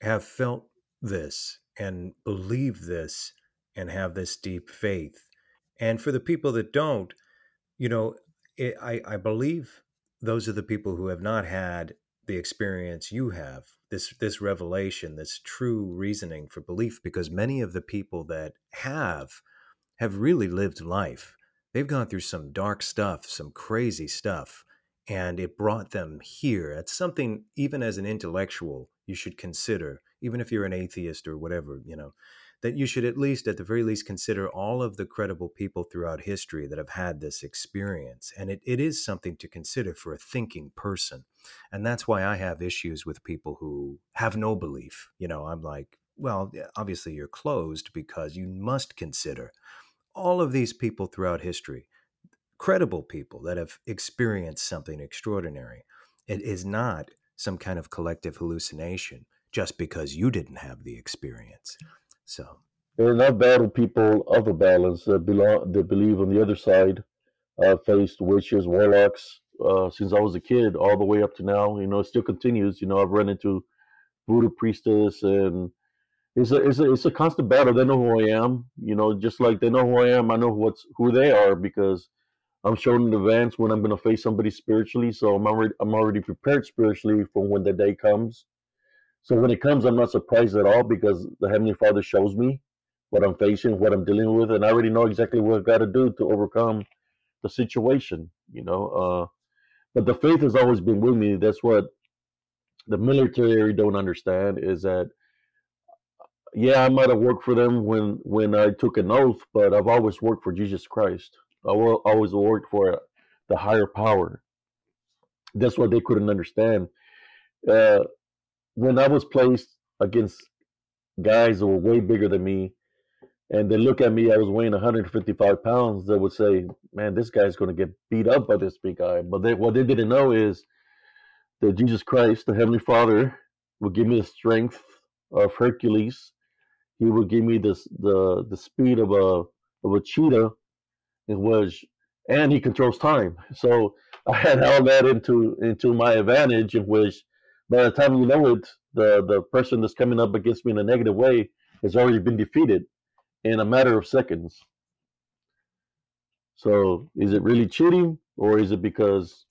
have felt this and believe this and have this deep faith. And for the people that don't, you know, it, I, I believe those are the people who have not had the experience you have this this revelation this true reasoning for belief because many of the people that have have really lived life they've gone through some dark stuff some crazy stuff and it brought them here. It's something even as an intellectual you should consider even if you're an atheist or whatever you know that you should at least, at the very least, consider all of the credible people throughout history that have had this experience. And it, it is something to consider for a thinking person. And that's why I have issues with people who have no belief. You know, I'm like, well, obviously you're closed because you must consider all of these people throughout history, credible people that have experienced something extraordinary. It is not some kind of collective hallucination just because you didn't have the experience. So there are not battle people of balance that belong that believe on the other side. I've faced witches, warlocks uh, since I was a kid, all the way up to now. You know, it still continues. You know, I've run into voodoo priestess, and it's a it's a it's a constant battle. They know who I am. You know, just like they know who I am, I know what's who they are because I'm shown in advance when I'm going to face somebody spiritually. So I'm already I'm already prepared spiritually for when the day comes. So when it comes, I'm not surprised at all because the Heavenly Father shows me what I'm facing, what I'm dealing with, and I already know exactly what I've got to do to overcome the situation. You know, uh, but the faith has always been with me. That's what the military don't understand is that yeah, I might have worked for them when when I took an oath, but I've always worked for Jesus Christ. I will always worked for the higher power. That's what they couldn't understand. Uh, when I was placed against guys that were way bigger than me, and they look at me, I was weighing 155 pounds. They would say, "Man, this guy's going to get beat up by this big guy." But they, what they didn't know is that Jesus Christ, the Heavenly Father, will give me the strength of Hercules he would give me this the the speed of a of a cheetah, in which and he controls time. So I had all that into into my advantage, in which by the time you know it, the the person that's coming up against me in a negative way has already been defeated in a matter of seconds. So is it really cheating, or is it because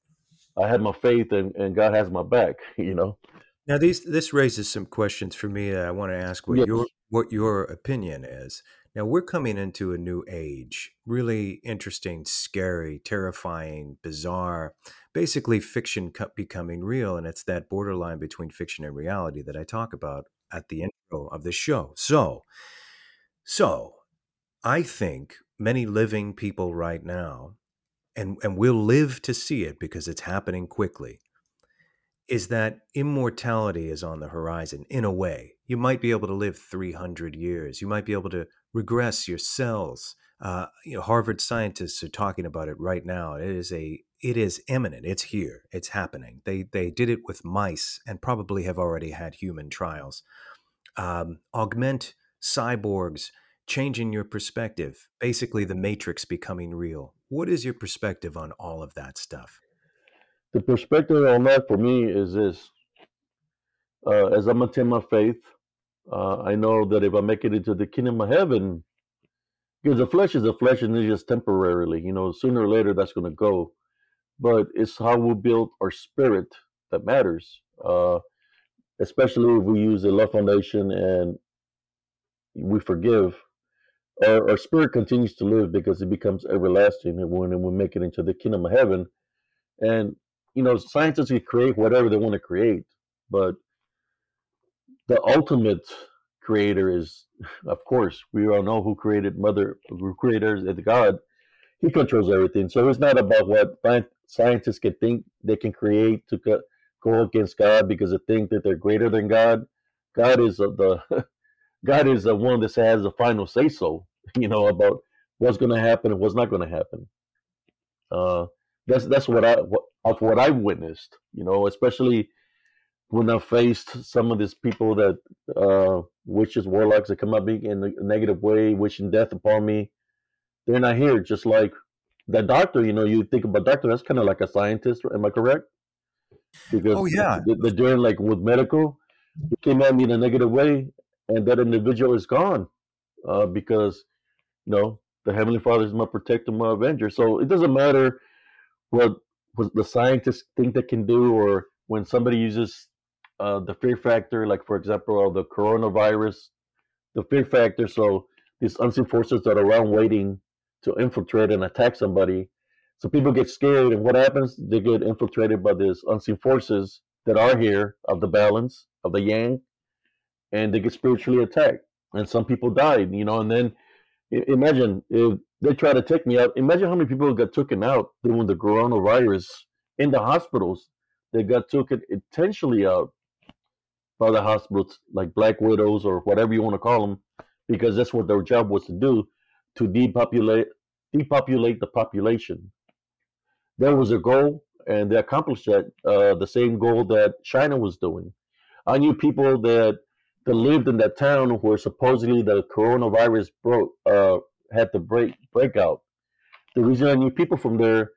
I had my faith and, and God has my back? You know. Now, these this raises some questions for me. I want to ask what yes. your what your opinion is. Now, we're coming into a new age, really interesting, scary, terrifying, bizarre, basically fiction becoming real, and it's that borderline between fiction and reality that I talk about at the intro of the show. So, so I think many living people right now, and and we'll live to see it because it's happening quickly is that immortality is on the horizon in a way. You might be able to live 300 years. You might be able to regress your cells. Uh, you know, Harvard scientists are talking about it right now. It is a it is imminent. It's here. It's happening. They they did it with mice and probably have already had human trials. Um, augment cyborgs, changing your perspective. Basically, the matrix becoming real. What is your perspective on all of that stuff? the perspective on that for me is this uh, as I'm my faith, uh, I know that if I make it into the kingdom of heaven, because the flesh is the flesh and it's just temporarily, you know, sooner or later that's going to go. But it's how we build our spirit that matters, uh, especially if we use the love foundation and we forgive. Our, our spirit continues to live because it becomes everlasting and when we make it into the kingdom of heaven. And you know, scientists can create whatever they want to create, but the ultimate creator is, of course, we all know who created Mother, who created God. He controls everything. So it's not about what scientists can think they can create to go against God because they think that they're greater than God. God is the God is the one that has the final say so. You know about what's going to happen and what's not going to happen. Uh, that's that's what I what, of what I've witnessed. You know, especially when I faced some of these people that uh, witches, warlocks that come up in a negative way, wishing death upon me. They're not here. Just like that doctor, you know, you think about doctor, that's kind of like a scientist. Am I correct? Because oh yeah, they're doing like with medical. He came at me in a negative way, and that individual is gone uh, because you know the heavenly Father is my protector, my avenger. So it doesn't matter what the scientists think they can do, or when somebody uses uh, the fear factor, like for example, the coronavirus, the fear factor. So these unseen forces that are around waiting to infiltrate and attack somebody. So people get scared, and what happens? They get infiltrated by these unseen forces that are here of the balance of the yang, and they get spiritually attacked. And some people died, you know. And then imagine if they try to take me out. Imagine how many people got taken out during the coronavirus in the hospitals. They got taken intentionally out by the hospitals, like black widows or whatever you want to call them, because that's what their job was to do, to depopulate depopulate the population. There was a goal, and they accomplished that. Uh, the same goal that China was doing. I knew people that that lived in that town where supposedly the coronavirus broke uh, had to break break out. The reason I knew people from there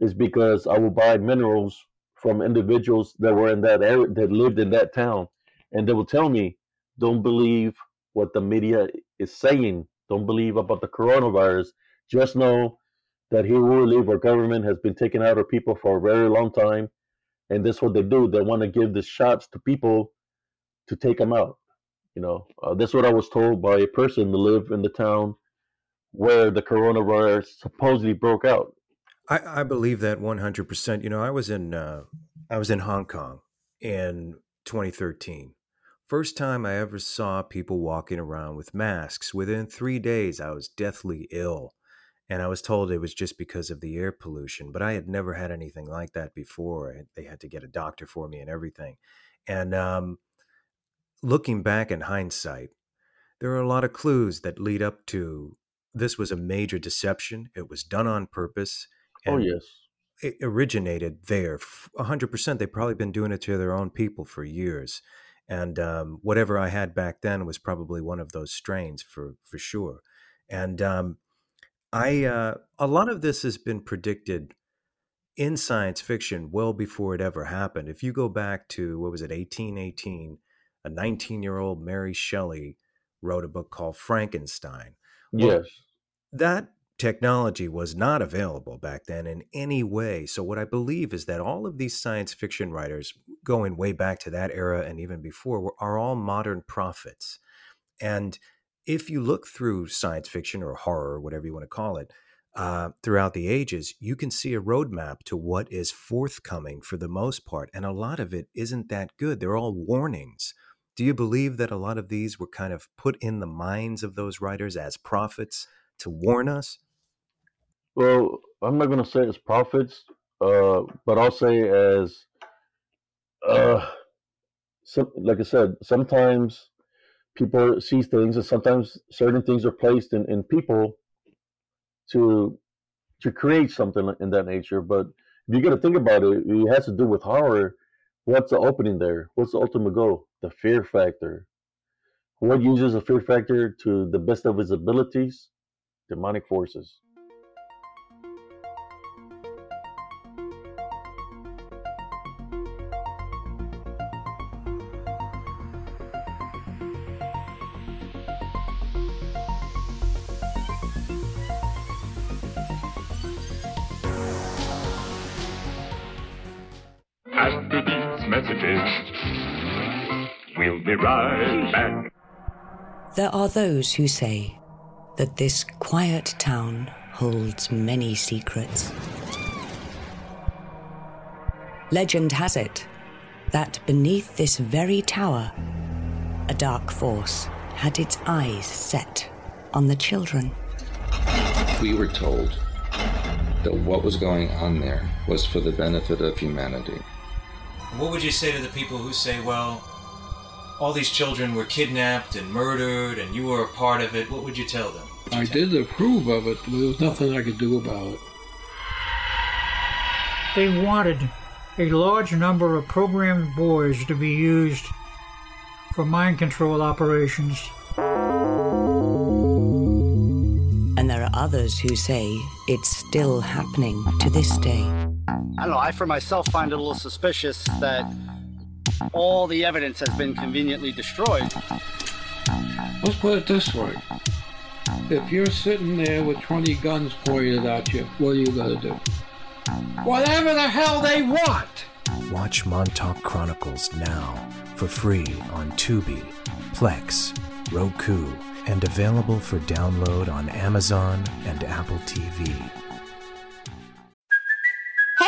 is because I would buy minerals from individuals that were in that area that lived in that town, and they would tell me, "Don't believe what the media is saying. Don't believe about the coronavirus. Just know that here we live, our government has been taking out our people for a very long time, and this is what they do. They want to give the shots to people to take them out. You know, uh, this is what I was told by a person to live in the town where the coronavirus supposedly broke out. I, I believe that 100%. You know, I was in uh, I was in Hong Kong in 2013. First time I ever saw people walking around with masks. Within three days, I was deathly ill. And I was told it was just because of the air pollution, but I had never had anything like that before. They had to get a doctor for me and everything. And um, looking back in hindsight, there are a lot of clues that lead up to this was a major deception. It was done on purpose. oh yes, it originated there. hundred percent. They've probably been doing it to their own people for years, and um, whatever I had back then was probably one of those strains for for sure. And um, I uh, a lot of this has been predicted in science fiction well before it ever happened. If you go back to what was it, eighteen eighteen, a nineteen year old Mary Shelley wrote a book called Frankenstein. Well, yes. That technology was not available back then in any way. So, what I believe is that all of these science fiction writers, going way back to that era and even before, are all modern prophets. And if you look through science fiction or horror, whatever you want to call it, uh, throughout the ages, you can see a roadmap to what is forthcoming for the most part. And a lot of it isn't that good. They're all warnings. Do you believe that a lot of these were kind of put in the minds of those writers as prophets to warn us? Well, I'm not going to say as prophets, uh, but I'll say as, uh, some, like I said, sometimes people see things, and sometimes certain things are placed in, in people to to create something in that nature. But if you got to think about it, it has to do with horror. What's the opening there? What's the ultimate goal? The fear factor. What uses a fear factor to the best of his abilities? Demonic forces. There are those who say that this quiet town holds many secrets. Legend has it that beneath this very tower, a dark force had its eyes set on the children. We were told that what was going on there was for the benefit of humanity. What would you say to the people who say, well, all these children were kidnapped and murdered and you were a part of it, what would you tell them? You I did approve of it, but there was nothing I could do about it. They wanted a large number of programmed boys to be used for mind control operations. And there are others who say it's still happening to this day. I don't know, I for myself find it a little suspicious that all the evidence has been conveniently destroyed. Let's put it this way. If you're sitting there with 20 guns pointed at you, what are you going to do? Whatever the hell they want! Watch Montauk Chronicles now for free on Tubi, Plex, Roku, and available for download on Amazon and Apple TV.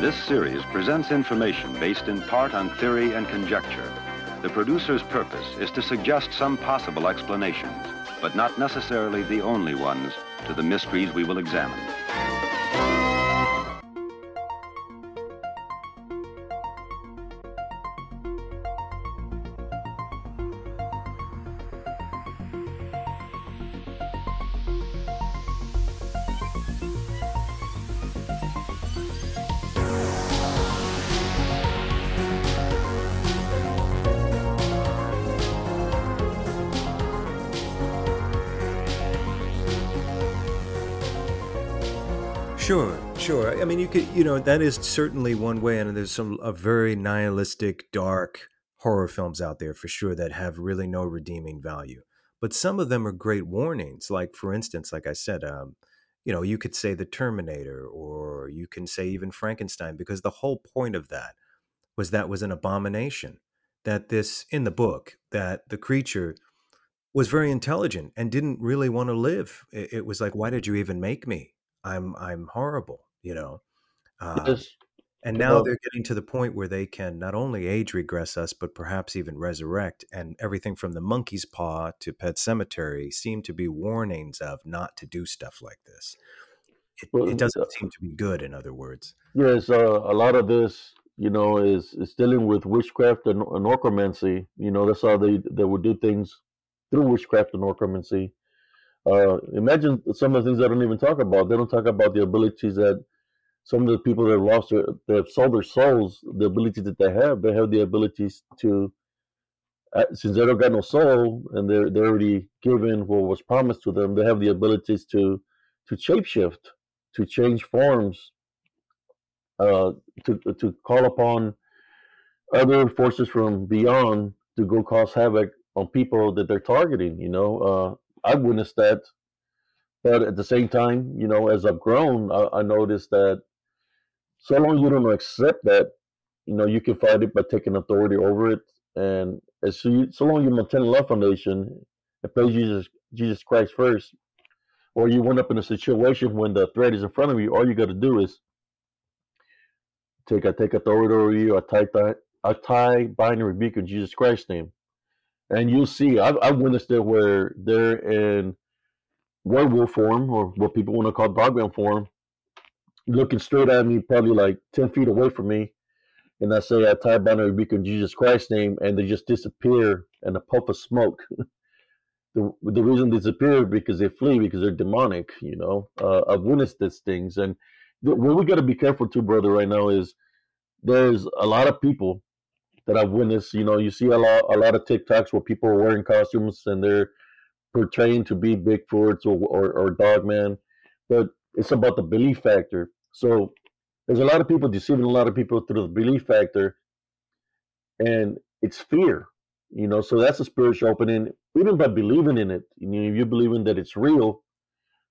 This series presents information based in part on theory and conjecture. The producer's purpose is to suggest some possible explanations, but not necessarily the only ones, to the mysteries we will examine. Sure, sure. I mean, you could, you know, that is certainly one way, and there's some a very nihilistic, dark horror films out there for sure that have really no redeeming value. But some of them are great warnings. Like, for instance, like I said, um, you know, you could say the Terminator, or you can say even Frankenstein, because the whole point of that was that was an abomination. That this in the book that the creature was very intelligent and didn't really want to live. It, it was like, why did you even make me? I'm I'm horrible, you know. Uh, Yes. and now Well, they're getting to the point where they can not only age regress us, but perhaps even resurrect. And everything from the monkey's paw to Pet Sematary seem to be warnings of not to do stuff like this. It, Well, it doesn't seem to be good, in other words. Yes, uh, a lot of this, you know, is is dealing with witchcraft and, and necromancy. You know, that's how they they would do things through witchcraft and necromancy. Uh, imagine some of the things they don't even talk about. They don't talk about the abilities that some of the people that have lost their, that have sold their souls, the abilities that they have. They have the abilities to, uh, since they don't got no soul and they're they're already given what was promised to them. They have the abilities to to shapeshift, to change forms, uh, to to call upon other forces from beyond to go cause havoc on people that they're targeting. You know, I've witnessed that, but at the same time, you know, as I've grown, I, I noticed that so long you don't accept that, you know, you can fight it by taking authority over it, and as so, you, so long as you maintain a love foundation and praise Jesus Jesus Christ first, or you went up in a situation when the threat is in front of you, all you got to do is take I take authority over you. I tie I tie bind and rebuke in Jesus Christ's name, and you'll see. I've, I've witnessed it where they're in werewolf form or what people want to call dogman form, looking straight at me, probably like ten feet away from me, and I say I tie and rebuke in Jesus Christ's name, and they just disappear in a puff of smoke. the the reason they disappear because they flee because they're demonic. You know, uh, I've witnessed these things, and th- what we got to be careful too, brother. Right now is there's a lot of people that I've witnessed. You know, you see a lot a lot of TikToks where people are wearing costumes and they're portraying to be Bigfoots or or, or Dogman, but it's about the belief factor. So there's a lot of people deceiving a lot of people through the belief factor, and it's fear. You know, so that's a spiritual opening. Even by believing in it, you know, if you're believing that it's real,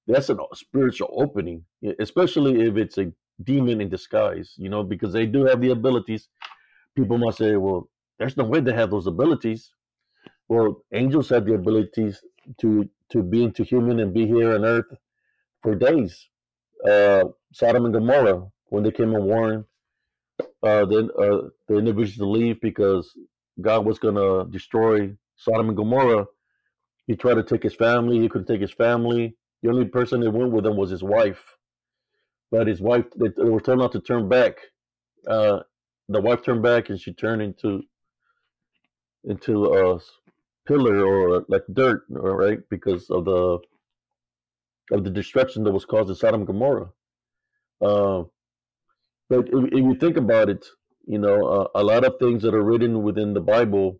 that's a spiritual opening, especially if it's a demon in disguise, you know, because they do have the abilities. People might say, well, there's no way they have those abilities. Well, angels have the abilities to to be into human and be here on earth for days. Uh, Sodom and Gomorrah, when they came and warned uh, the, uh, the individuals to leave because God was going to destroy Sodom and Gomorrah, he tried to take his family. He couldn't take his family. The only person that went with him was his wife. But his wife, they, they were told not to turn back. Uh, the wife turned back, and she turned into into a pillar or like dirt, right? because of the of the destruction that was caused in Sodom and Gomorrah. Uh, but if, if you think about it, you know, uh, a lot of things that are written within the Bible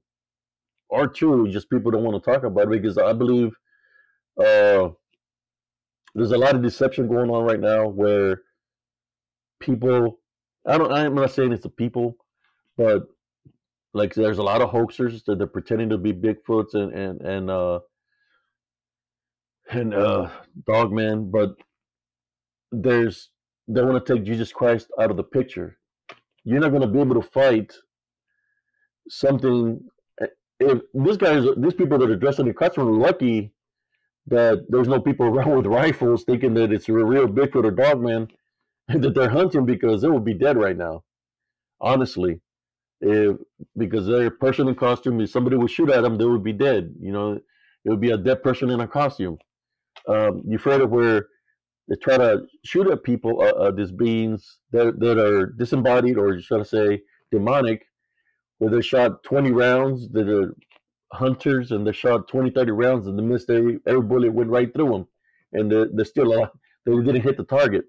are true. Just people don't want to talk about it because I believe uh, there's a lot of deception going on right now where people. I don't. I'm not saying it's the people, but like there's a lot of hoaxers that they're pretending to be Bigfoots and and and uh and uh Dogman, but there's they want to take Jesus Christ out of the picture. You're not going to be able to fight something. eh, If these guys, these people that are dressed in the costume are lucky that there's no people around with rifles thinking that it's a real Bigfoot or Dogman that they're hunting because they would be dead right now. Honestly, if because they're a person in costume, if somebody would shoot at them, they would be dead. You know, it would be a dead person in a costume. Um, you've heard of where they try to shoot at people, uh, uh, these beings that, that are disembodied or should I say demonic, where they shot 20 rounds that are hunters and they shot 20, 30 rounds and the miss they every bullet went right through them. And they're, they're still alive. They didn't hit the target.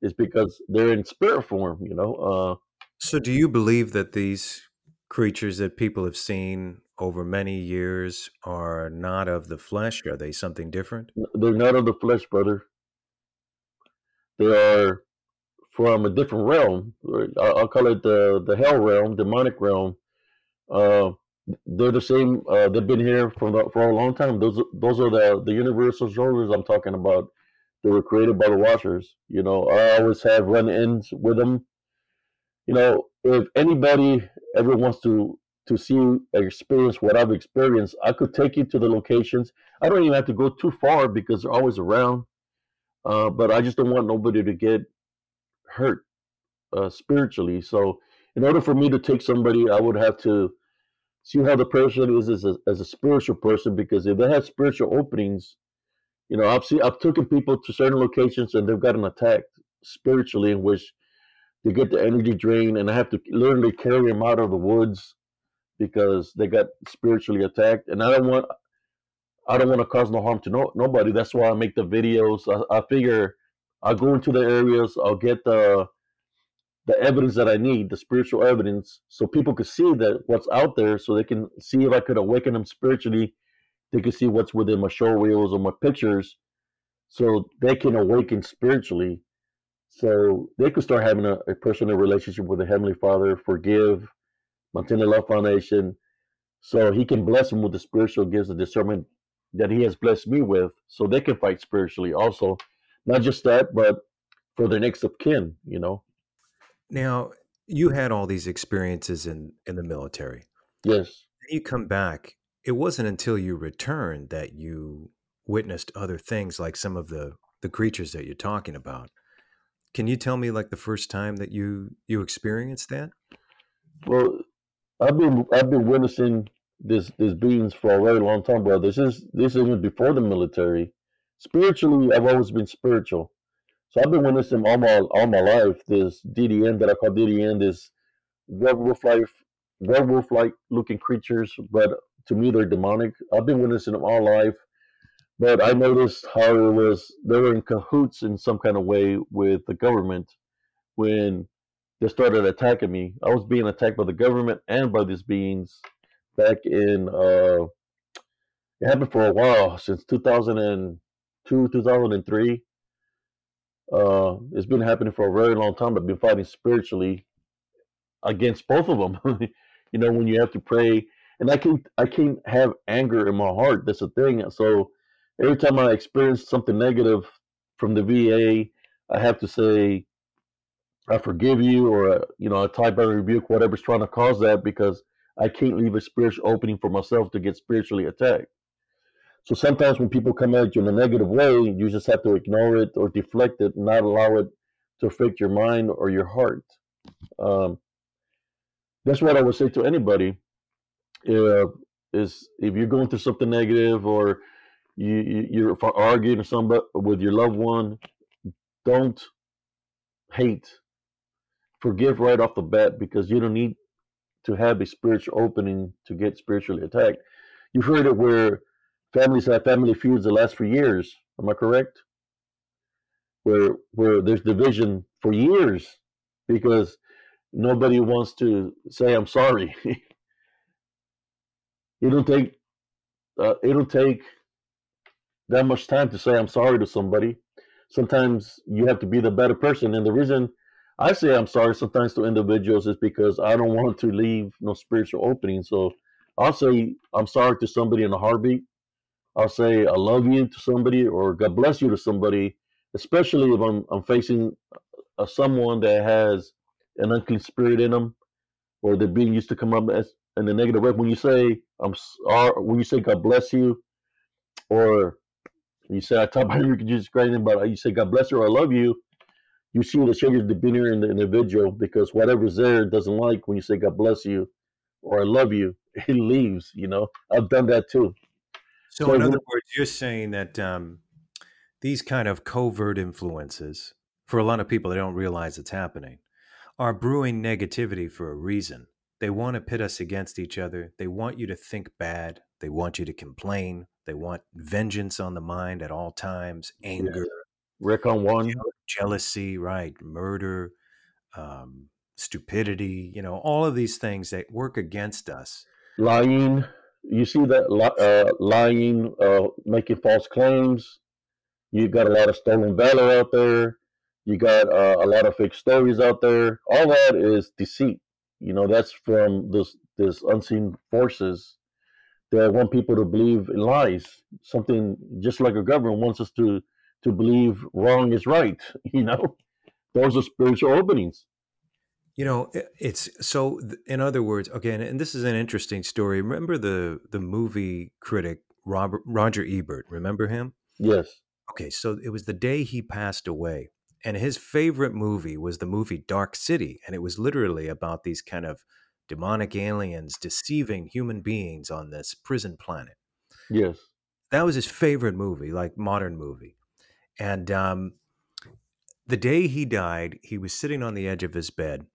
It's because they're in spirit form, you know. Uh, So, do you believe that these creatures that people have seen over many years are not of the flesh? Are they something different? they're not of the flesh, brother. They are from a different realm. I'll call it the the hell realm, demonic realm. Uh, they're the same. Uh, they've been here for the, for a long time. Those those are the the universal soldiers I'm talking about. They were created by the Watchers. You know, I always have run-ins with them. You know, if anybody ever wants to to see experience what I've experienced, I could take you to the locations. I don't even have to go too far because they're always around. Uh, but I just don't want nobody to get hurt uh, spiritually. So, in order for me to take somebody, I would have to see how the person is as a, as a spiritual person. Because if they have spiritual openings, you know, I've seen I've taken people to certain locations and they've gotten attacked spiritually, in which they get the energy drain, and I have to literally carry them out of the woods because they got spiritually attacked. And I don't want I don't want to cause no harm to no, nobody. That's why I make the videos. I, I figure I'll go into the areas, I'll get the the evidence that I need, the spiritual evidence, so people can see that what's out there, so they can see if I could awaken them spiritually. They can see what's within my show reels or my pictures, so they can awaken spiritually. So they can start having a, a personal relationship with the Heavenly Father, forgive, Montana Love Foundation, so He can bless them with the spiritual gifts of discernment that He has blessed me with, so they can fight spiritually also not just that, but for their next of kin, you know. Now, you had all these experiences in in the military. Yes. You come back. It wasn't until you returned that you witnessed other things like some of the the creatures that you're talking about. Can you tell me like the first time that you you experienced that? Well, I've been I've been witnessing this this beings for a very long time, bro. This is this is before the military spiritually, I've always been spiritual. So I've been witnessing all my all my life this DDN that I call DDN, this werewolf like werewolf like looking creatures, but to me they're demonic. I've been witnessing them all life, but I noticed how it was they were in cahoots in some kind of way with the government when they started attacking me. I was being attacked by the government and by these beings back in uh it happened for a while since 2002, 2003. Uh, it's been happening for a very long time. I've been fighting spiritually against both of them. you know, when you have to pray, and I can't, I can't have anger in my heart. That's the thing. So every time I experience something negative from the VA, I have to say, I forgive you, or uh, you know, I type and rebuke whatever's trying to cause that because I can't leave a spiritual opening for myself to get spiritually attacked. So sometimes when people come at you in a negative way, you just have to ignore it or deflect it, not allow it to affect your mind or your heart. Um, that's what I would say to anybody. Uh, is if you're going through something negative or you, you are arguing somebody with your loved one, don't hate. Forgive right off the bat because you don't need to have a spiritual opening to get spiritually attacked. You've heard it where families have family feuds that last for years. Am I correct? Where where there's division for years because nobody wants to say I'm sorry. it'll take uh, it'll take that much time to say I'm sorry to somebody. Sometimes you have to be the better person, and the reason I say I'm sorry sometimes to individuals is because I don't want to leave no spiritual opening. So I'll say I'm sorry to somebody in a heartbeat, I'll say I love you to somebody or God bless you to somebody, especially if I'm I'm facing a, someone that has an unclean spirit in them, or they're being used to come up as in the negative way. When you say I'm sorry, when you say God bless you, or you say I talk about you can just crazy, but you say God bless you or I love you, you see the change of demeanor in the individual because whatever's there doesn't like when you say God bless you or I love you, it leaves. You know, I've done that too. So, so in other words, you're saying that um, these kind of covert influences, for a lot of people, they don't realize it's happening, are brewing negativity for a reason. They want to pit us against each other. They want you to think bad. They want you to complain. They want vengeance on the mind at all times, anger, Rick on one, jealousy, right, murder, um, stupidity. You know, all of these things that work against us. Lying, you see that uh, lying, uh, making false claims. You got a lot of stolen valor out there. You got uh, a lot of fake stories out there. All that is deceit. You know, that's from this this unseen forces that want people to believe in lies. Something just like a government wants us to to believe wrong is right. You know, those are spiritual openings. You know, it's so. In other words, again, and this is an interesting story. Remember the the movie critic Robert Roger Ebert. Remember him? Yes. Okay, so it was the day he passed away, and his favorite movie was the movie Dark City, and it was literally about these kind of demonic aliens deceiving human beings on this prison planet. Yes. That was his favorite movie, like modern movie. And um, the day he died, he was sitting on the edge of his bed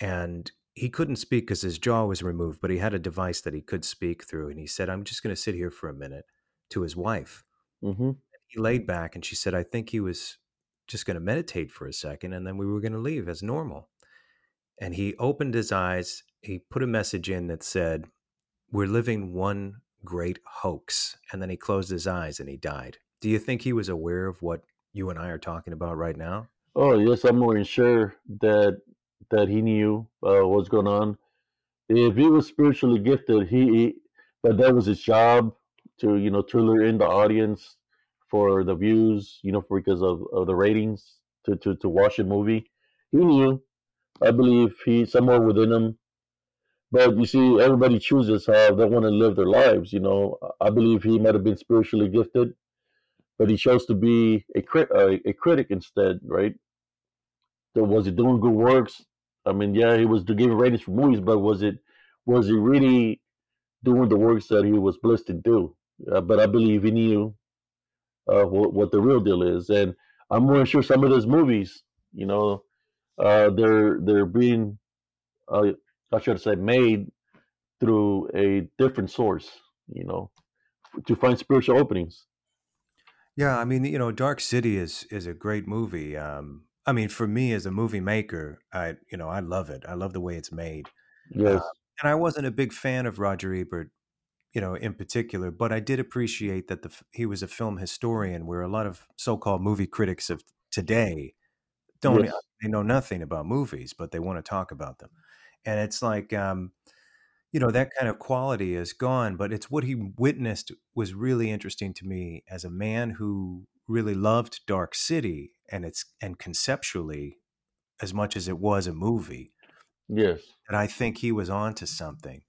and he couldn't speak because his jaw was removed, but he had a device that he could speak through. And he said, I'm just going to sit here for a minute to his wife. Mm-hmm. He laid back and she said, I think he was just going to meditate for a second and then we were going to leave as normal. And he opened his eyes. He put a message in that said, We're living one great hoax. And then he closed his eyes and he died. Do you think he was aware of what you and I are talking about right now? Oh, yes, I'm more sure that that he knew uh, what's going on. If he was spiritually gifted, he, he but that was his job to you know to lure in the audience for the views, you know, because of, of the ratings to, to to watch a movie. He knew. I believe he somewhere within him. But you see, everybody chooses how they want to live their lives. You know, I believe he might have been spiritually gifted, but he chose to be a, crit- a, a critic instead, right? So was he doing good works? I mean, yeah, he was giving ratings for movies, but was it was he really doing the works that he was blessed to do? Uh, but I believe he knew uh, what, what, the real deal is, and I'm more sure some of those movies, you know, uh, they're they're being, uh, I should say, made through a different source, you know, to find spiritual openings. Yeah, I mean, you know, Dark City is is a great movie. Um, I mean, for me as a movie maker, I you know I love it. I love the way it's made. Yes. Uh, and I wasn't a big fan of Roger Ebert, you know, in particular, but I did appreciate that the he was a film historian, where a lot of so-called movie critics of today don't yes. they know nothing about movies, but they want to talk about them, and it's like. Um, you know that kind of quality is gone but it's what he witnessed was really interesting to me as a man who really loved dark city and it's and conceptually as much as it was a movie yes and i think he was onto something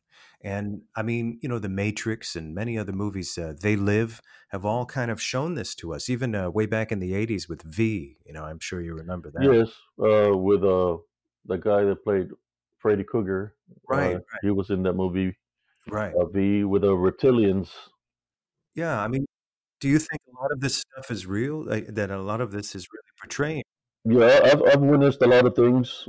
and i mean you know the matrix and many other movies uh, they live have all kind of shown this to us even uh, way back in the 80s with v you know i'm sure you remember that yes uh, with uh, the guy that played freddy krueger right, uh, right, he was in that movie right uh, v with the reptilians yeah i mean do you think a lot of this stuff is real? Like, that a lot of this is really portraying? Yeah, I've I've witnessed a lot of things.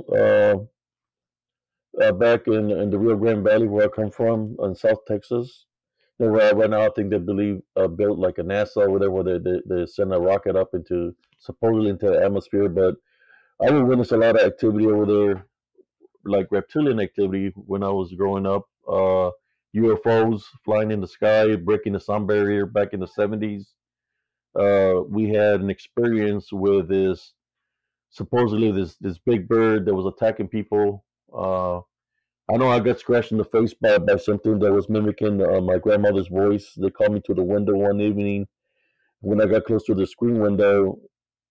Uh, back in, in the Rio Grande Valley, where I come from, in South Texas, you know, right, right now I think they believe uh, built like a NASA or whatever, where they, they, they send a rocket up into supposedly into the atmosphere. But I would witness a lot of activity over there, like reptilian activity when I was growing up. Uh, UFOs flying in the sky, breaking the sound barrier back in the 70s. Uh, we had an experience with this supposedly this this big bird that was attacking people. Uh, I know I got scratched in the face by, by something that was mimicking uh, my grandmother's voice. They called me to the window one evening. When I got close to the screen window,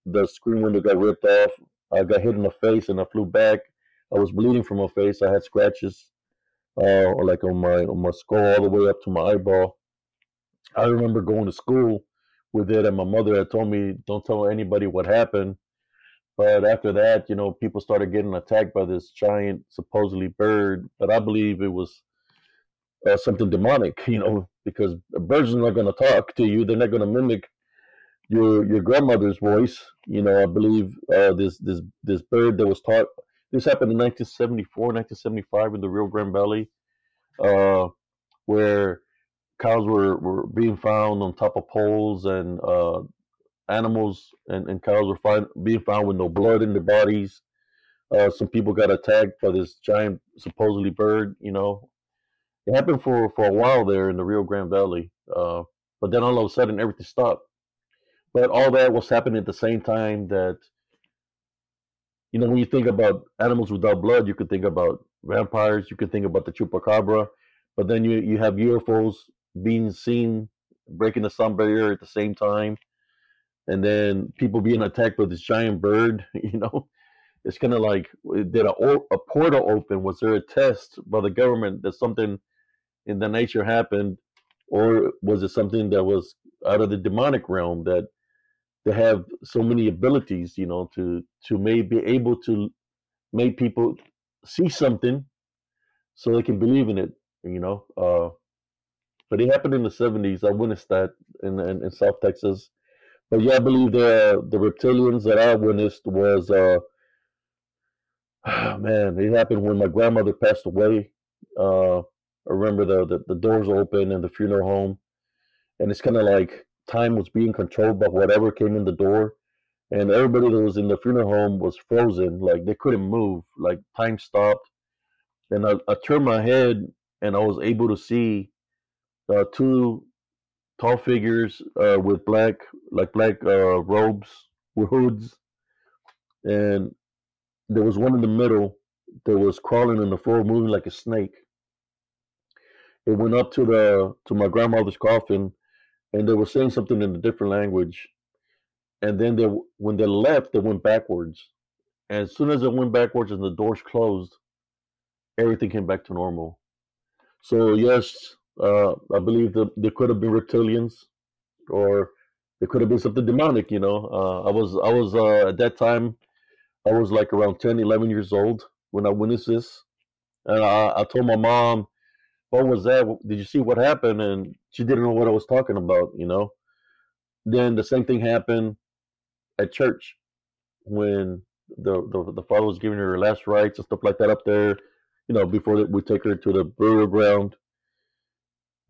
the screen window got ripped off. I got hit in the face and I flew back. I was bleeding from my face. I had scratches uh, like on my on my skull all the way up to my eyeball. I remember going to school with it, and my mother had told me, "Don't tell anybody what happened." But after that, you know, people started getting attacked by this giant, supposedly bird. But I believe it was uh, something demonic, you know, because birds are not going to talk to you; they're not going to mimic your your grandmother's voice. You know, I believe uh, this this this bird that was taught this happened in 1974, 1975 in the Rio Grande Valley, uh, where cows were, were being found on top of poles and uh, animals and, and cows were find, being found with no blood in their bodies. Uh, some people got attacked by this giant, supposedly bird. You know, it happened for for a while there in the Rio Grande Valley, uh, but then all of a sudden everything stopped. But all that was happening at the same time that you know, when you think about animals without blood, you could think about vampires, you could think about the chupacabra, but then you you have UFOs being seen breaking the sun barrier at the same time, and then people being attacked by this giant bird. You know, it's kind of like did a a portal open? Was there a test by the government that something in the nature happened, or was it something that was out of the demonic realm that they have so many abilities, you know, to to maybe be able to make people see something so they can believe in it, you know. Uh, but it happened in the 70s. I witnessed that in, in, in South Texas. But yeah, I believe the the reptilians that I witnessed was uh man, it happened when my grandmother passed away. Uh I remember the, the, the doors open in the funeral home and it's kinda like time was being controlled by whatever came in the door. And everybody that was in the funeral home was frozen, like they couldn't move, like time stopped. And I, I turned my head and I was able to see uh, two tall figures uh, with black, like black uh, robes with hoods, and there was one in the middle that was crawling on the floor, moving like a snake. It went up to the to my grandmother's coffin, and they were saying something in a different language. And then they, when they left, they went backwards. And as soon as it went backwards and the doors closed, everything came back to normal. So yes, uh, I believe that there could have been reptilians, or there could have been something demonic. You know, uh, I was I was uh, at that time, I was like around 10, 11 years old when I witnessed this, and I, I told my mom, "What was that? Did you see what happened?" And she didn't know what I was talking about. You know. Then the same thing happened at church when the the, the father was giving her last rites and stuff like that up there. You know, before we take her to the burial ground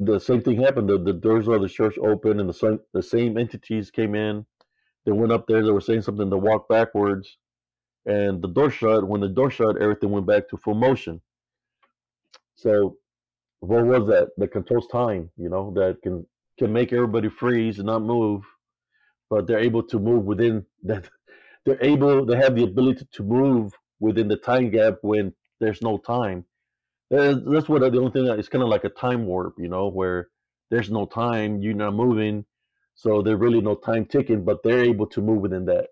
the same thing happened. The, the doors of the church opened, and the same the same entities came in. They went up there. They were saying something. They walked backwards, and the door shut. When the door shut, everything went back to full motion. So, what was that? That controls time. You know, that can can make everybody freeze and not move, but they're able to move within that. They're able. They have the ability to move within the time gap when there's no time that's what the only thing it's kind of like a time warp, you know, where there's no time, you're not moving, so there's really no time ticking, but they're able to move within that.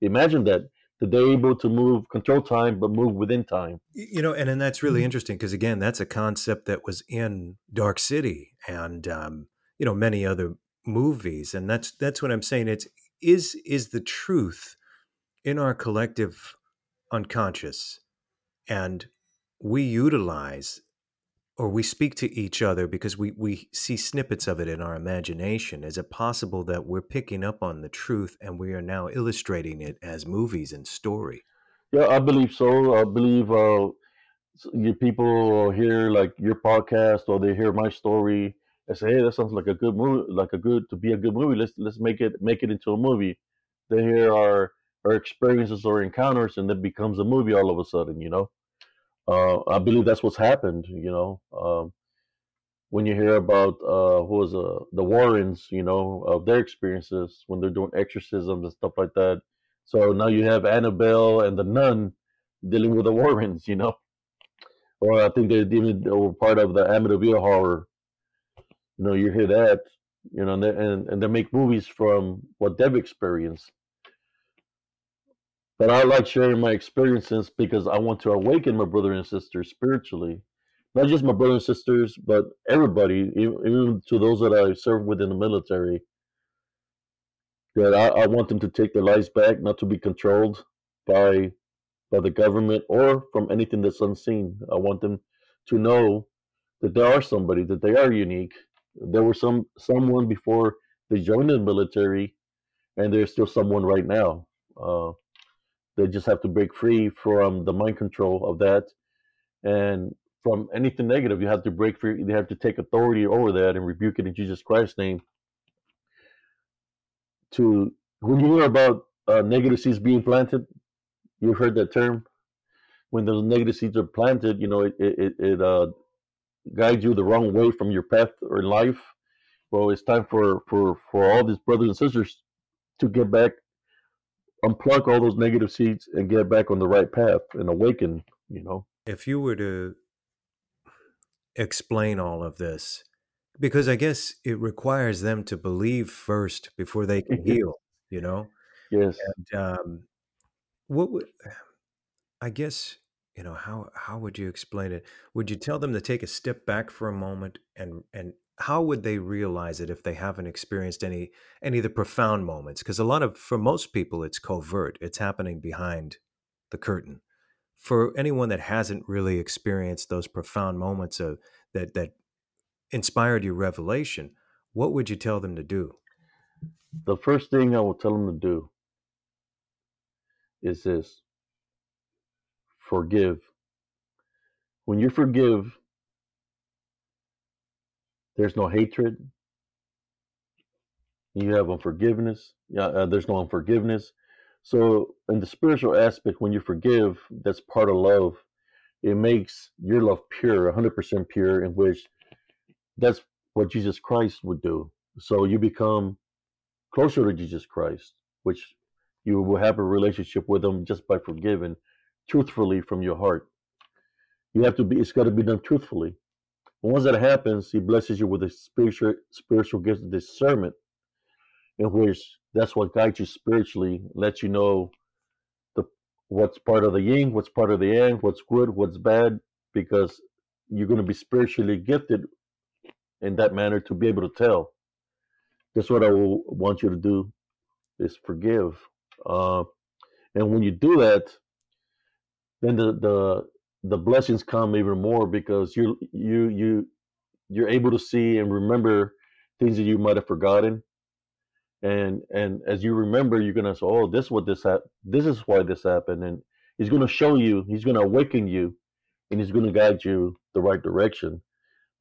Imagine that that they're able to move control time but move within time you know and and that's really mm-hmm. interesting because again that's a concept that was in dark city and um, you know many other movies and that's that's what i'm saying it's is is the truth in our collective unconscious and we utilize or we speak to each other because we, we see snippets of it in our imagination. Is it possible that we're picking up on the truth and we are now illustrating it as movies and story? Yeah, I believe so. I believe uh, you people hear like your podcast or they hear my story and say, "Hey, that sounds like a good movie, like a good to be a good movie. Let's let's make it make it into a movie." They hear our our experiences or encounters, and it becomes a movie all of a sudden. You know. Uh, I believe that's what's happened. You know, um, when you hear about uh, who was uh, the Warrens, you know, of their experiences when they're doing exorcisms and stuff like that. So now you have Annabelle and the Nun dealing with the Warrens, you know. Or I think they're even were part of the Amityville horror. You know, you hear that, you know, and they, and, and they make movies from what they've experienced. But I like sharing my experiences because I want to awaken my brother and sisters spiritually. Not just my brothers and sisters, but everybody, even to those that I serve within the military. That I, I want them to take their lives back, not to be controlled by by the government or from anything that's unseen. I want them to know that they are somebody, that they are unique. There was some someone before they joined the military, and there's still someone right now. Uh, they just have to break free from the mind control of that, and from anything negative. You have to break free. They have to take authority over that and rebuke it in Jesus Christ's name. To when you hear about uh, negative seeds being planted, you've heard that term. When those negative seeds are planted, you know it it, it uh, guides you the wrong way from your path or life. Well, it's time for for for all these brothers and sisters to get back unplug all those negative seeds and get back on the right path and awaken. You know, if you were to explain all of this, because I guess it requires them to believe first before they can heal. You know. Yes. And um, what would I guess you know how how would you explain it? Would you tell them to take a step back for a moment and and how would they realize it if they haven't experienced any any of the profound moments? Because a lot of for most people it's covert. It's happening behind the curtain. For anyone that hasn't really experienced those profound moments of that that inspired your revelation, what would you tell them to do? The first thing I will tell them to do is this forgive. When you forgive, there's no hatred. You have unforgiveness. Yeah, uh, there's no unforgiveness. So, in the spiritual aspect, when you forgive, that's part of love. It makes your love pure, 100% pure, in which that's what Jesus Christ would do. So, you become closer to Jesus Christ, which you will have a relationship with Him just by forgiving truthfully from your heart. You have to be, it's got to be done truthfully. Once that happens, He blesses you with a spiritual, spiritual gift of discernment, in which that's what guides you spiritually, lets you know the what's part of the yin, what's part of the yang, what's good, what's bad, because you're going to be spiritually gifted in that manner to be able to tell. That's what I will want you to do is forgive. Uh, and when you do that, then the, the the blessings come even more because you you you you're able to see and remember things that you might have forgotten. And and as you remember, you're gonna say, "Oh, this is what this happened. This is why this happened." And he's gonna show you. He's gonna awaken you, and he's gonna guide you the right direction.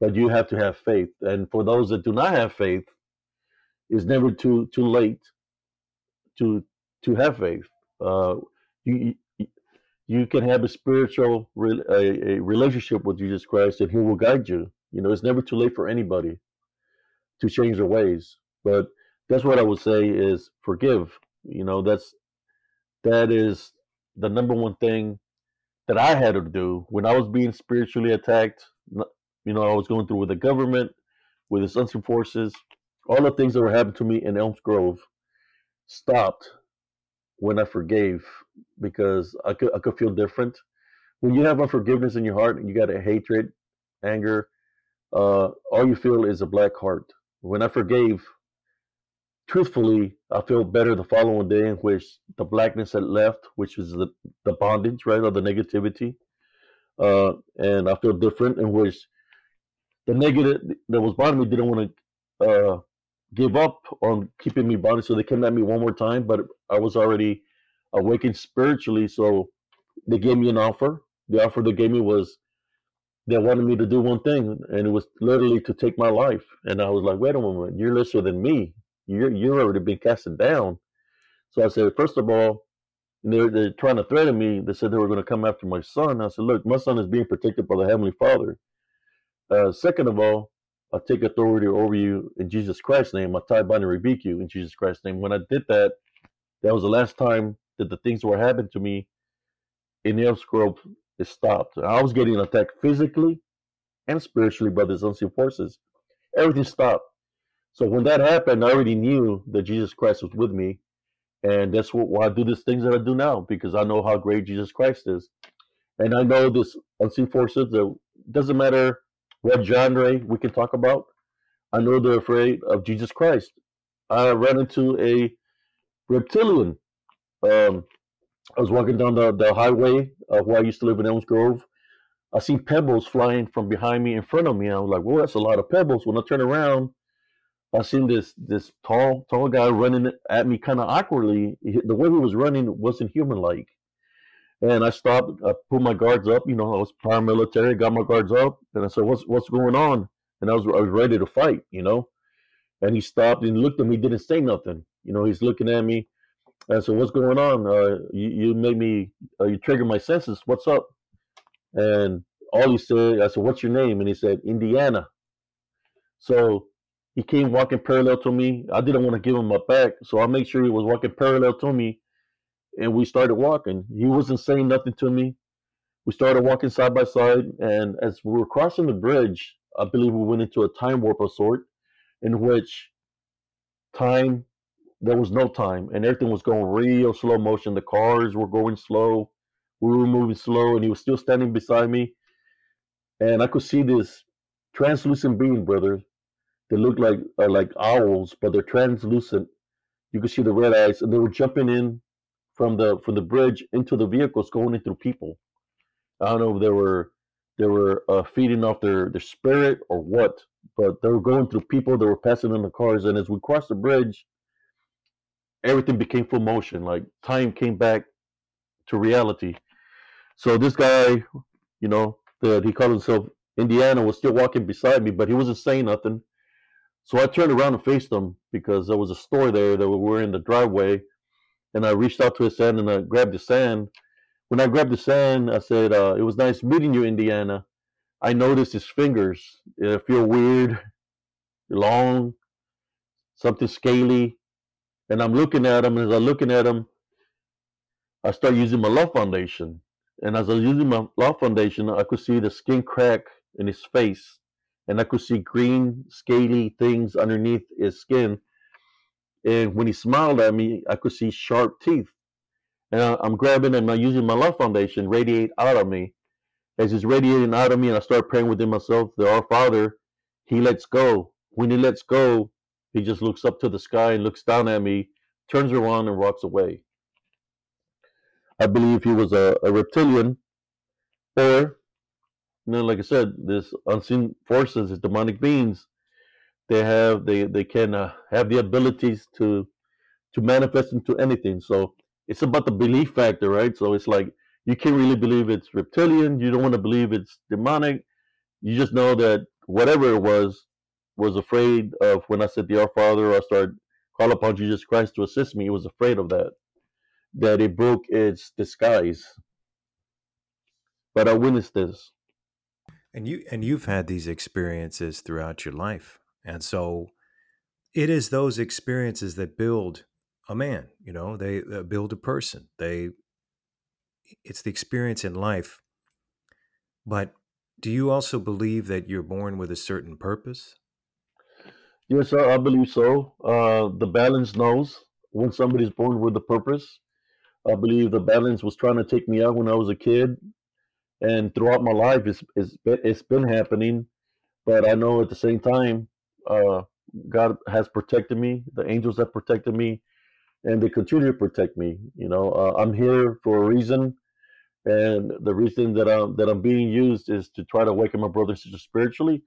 But you have to have faith. And for those that do not have faith, it's never too too late to to have faith. Uh, you you can have a spiritual a, a relationship with Jesus Christ, and He will guide you. You know, it's never too late for anybody to change their ways. But that's what I would say is forgive. You know, that's that is the number one thing that I had to do when I was being spiritually attacked. You know, I was going through with the government, with the unseen forces, all the things that were happening to me in Elms Grove stopped when I forgave because I could I could feel different. When you have unforgiveness in your heart and you got a hatred, anger, uh, all you feel is a black heart. When I forgave, truthfully, I feel better the following day in which the blackness had left, which was the, the bondage, right, or the negativity. Uh, and I feel different in which the negative that was bothering me didn't want to uh, give up on keeping me bonded. So they came at me one more time, but I was already awakened spiritually. So they gave me an offer. The offer they gave me was they wanted me to do one thing, and it was literally to take my life. And I was like, wait a moment, you're lesser than me. You're you're already been casted down. So I said, first of all, they're, they're trying to threaten me. They said they were going to come after my son. I said, look, my son is being protected by the Heavenly Father. Uh, second of all, I take authority over you in Jesus Christ's name. I tie, bind, and rebuke you in Jesus Christ's name. When I did that, that was the last time that the things were happening to me in the it stopped. I was getting attacked physically and spiritually by these unseen forces. Everything stopped. So when that happened, I already knew that Jesus Christ was with me. And that's what, why I do these things that I do now, because I know how great Jesus Christ is. And I know this unseen forces that doesn't matter what genre we can talk about. I know they're afraid of Jesus Christ. I ran into a reptilian. Um, I was walking down the, the highway where I used to live in Elms Grove. I seen pebbles flying from behind me in front of me. I was like, "Well, that's a lot of pebbles." When I turn around, I seen this this tall tall guy running at me kind of awkwardly. The way he was running wasn't human like. And I stopped, I put my guards up. You know, I was paramilitary, got my guards up, and I said, "What's what's going on?" And I was I was ready to fight. You know, and he stopped and looked at me, didn't say nothing. You know, he's looking at me. And so, what's going on? Uh, you, you made me, uh, you triggered my senses. What's up? And all he said, I said, "What's your name?" And he said, "Indiana." So he came walking parallel to me. I didn't want to give him my back, so I made sure he was walking parallel to me and we started walking. He wasn't saying nothing to me. We started walking side by side, and as we were crossing the bridge, I believe we went into a time warp of sort, in which time there was no time, and everything was going real slow motion. The cars were going slow, we were moving slow, and he was still standing beside me, and I could see this translucent being, brother. They looked like uh, like owls, but they're translucent. You could see the red eyes, and they were jumping in from the from the bridge into the vehicles, going in through people. I don't know if they were they were uh, feeding off their their spirit or what, but they were going through people that were passing in the cars. And as we crossed the bridge, everything became full motion. Like time came back to reality. So this guy, you know, that he called himself Indiana, was still walking beside me, but he wasn't saying nothing. So I turned around and faced him because there was a store there that we were in the driveway, and I reached out to his hand and I grabbed his hand. When I grabbed his hand, I said, uh, "It was nice meeting you, Indiana." I noticed his fingers. They feel weird, long, something scaly, and I'm looking at him. And as I'm looking at him, I start using my love foundation. And as I was using my love foundation, I could see the skin crack in his face, and I could see green, scaly things underneath his skin. And when he smiled at me, I could see sharp teeth. And I, I'm grabbing and I'm using my love foundation radiate out of me. As it's radiating out of me, and I start praying within myself, the Our Father, He lets go. When He lets go, He just looks up to the sky and looks down at me, turns around and walks away. I believe he was a, a reptilian, or you know, like I said, this unseen forces, these demonic beings, they have they they can uh, have the abilities to to manifest into anything. So it's about the belief factor, right? So it's like you can't really believe it's reptilian. You don't want to believe it's demonic. You just know that whatever it was was afraid of when I said the Our Father I started call upon Jesus Christ to assist me. He was afraid of that, that it broke its disguise. But I witnessed this. And you and you've had these experiences throughout your life. And so it is those experiences that build a man, you know, they uh, build a person. They it's the experience in life. But do you also believe that you're born with a certain purpose? Yes, sir, I believe so. Uh, the balance knows when somebody's born with a purpose. I believe the balance was trying to take me out when I was a kid, and throughout my life, it's it's been, it's been happening. But I know at the same time, uh, God has protected me. The angels have protected me, and they continue to protect me. You know, uh, I'm here for a reason, and the reason that I'm that I'm being used is to try to awaken my brothers and sisters spiritually.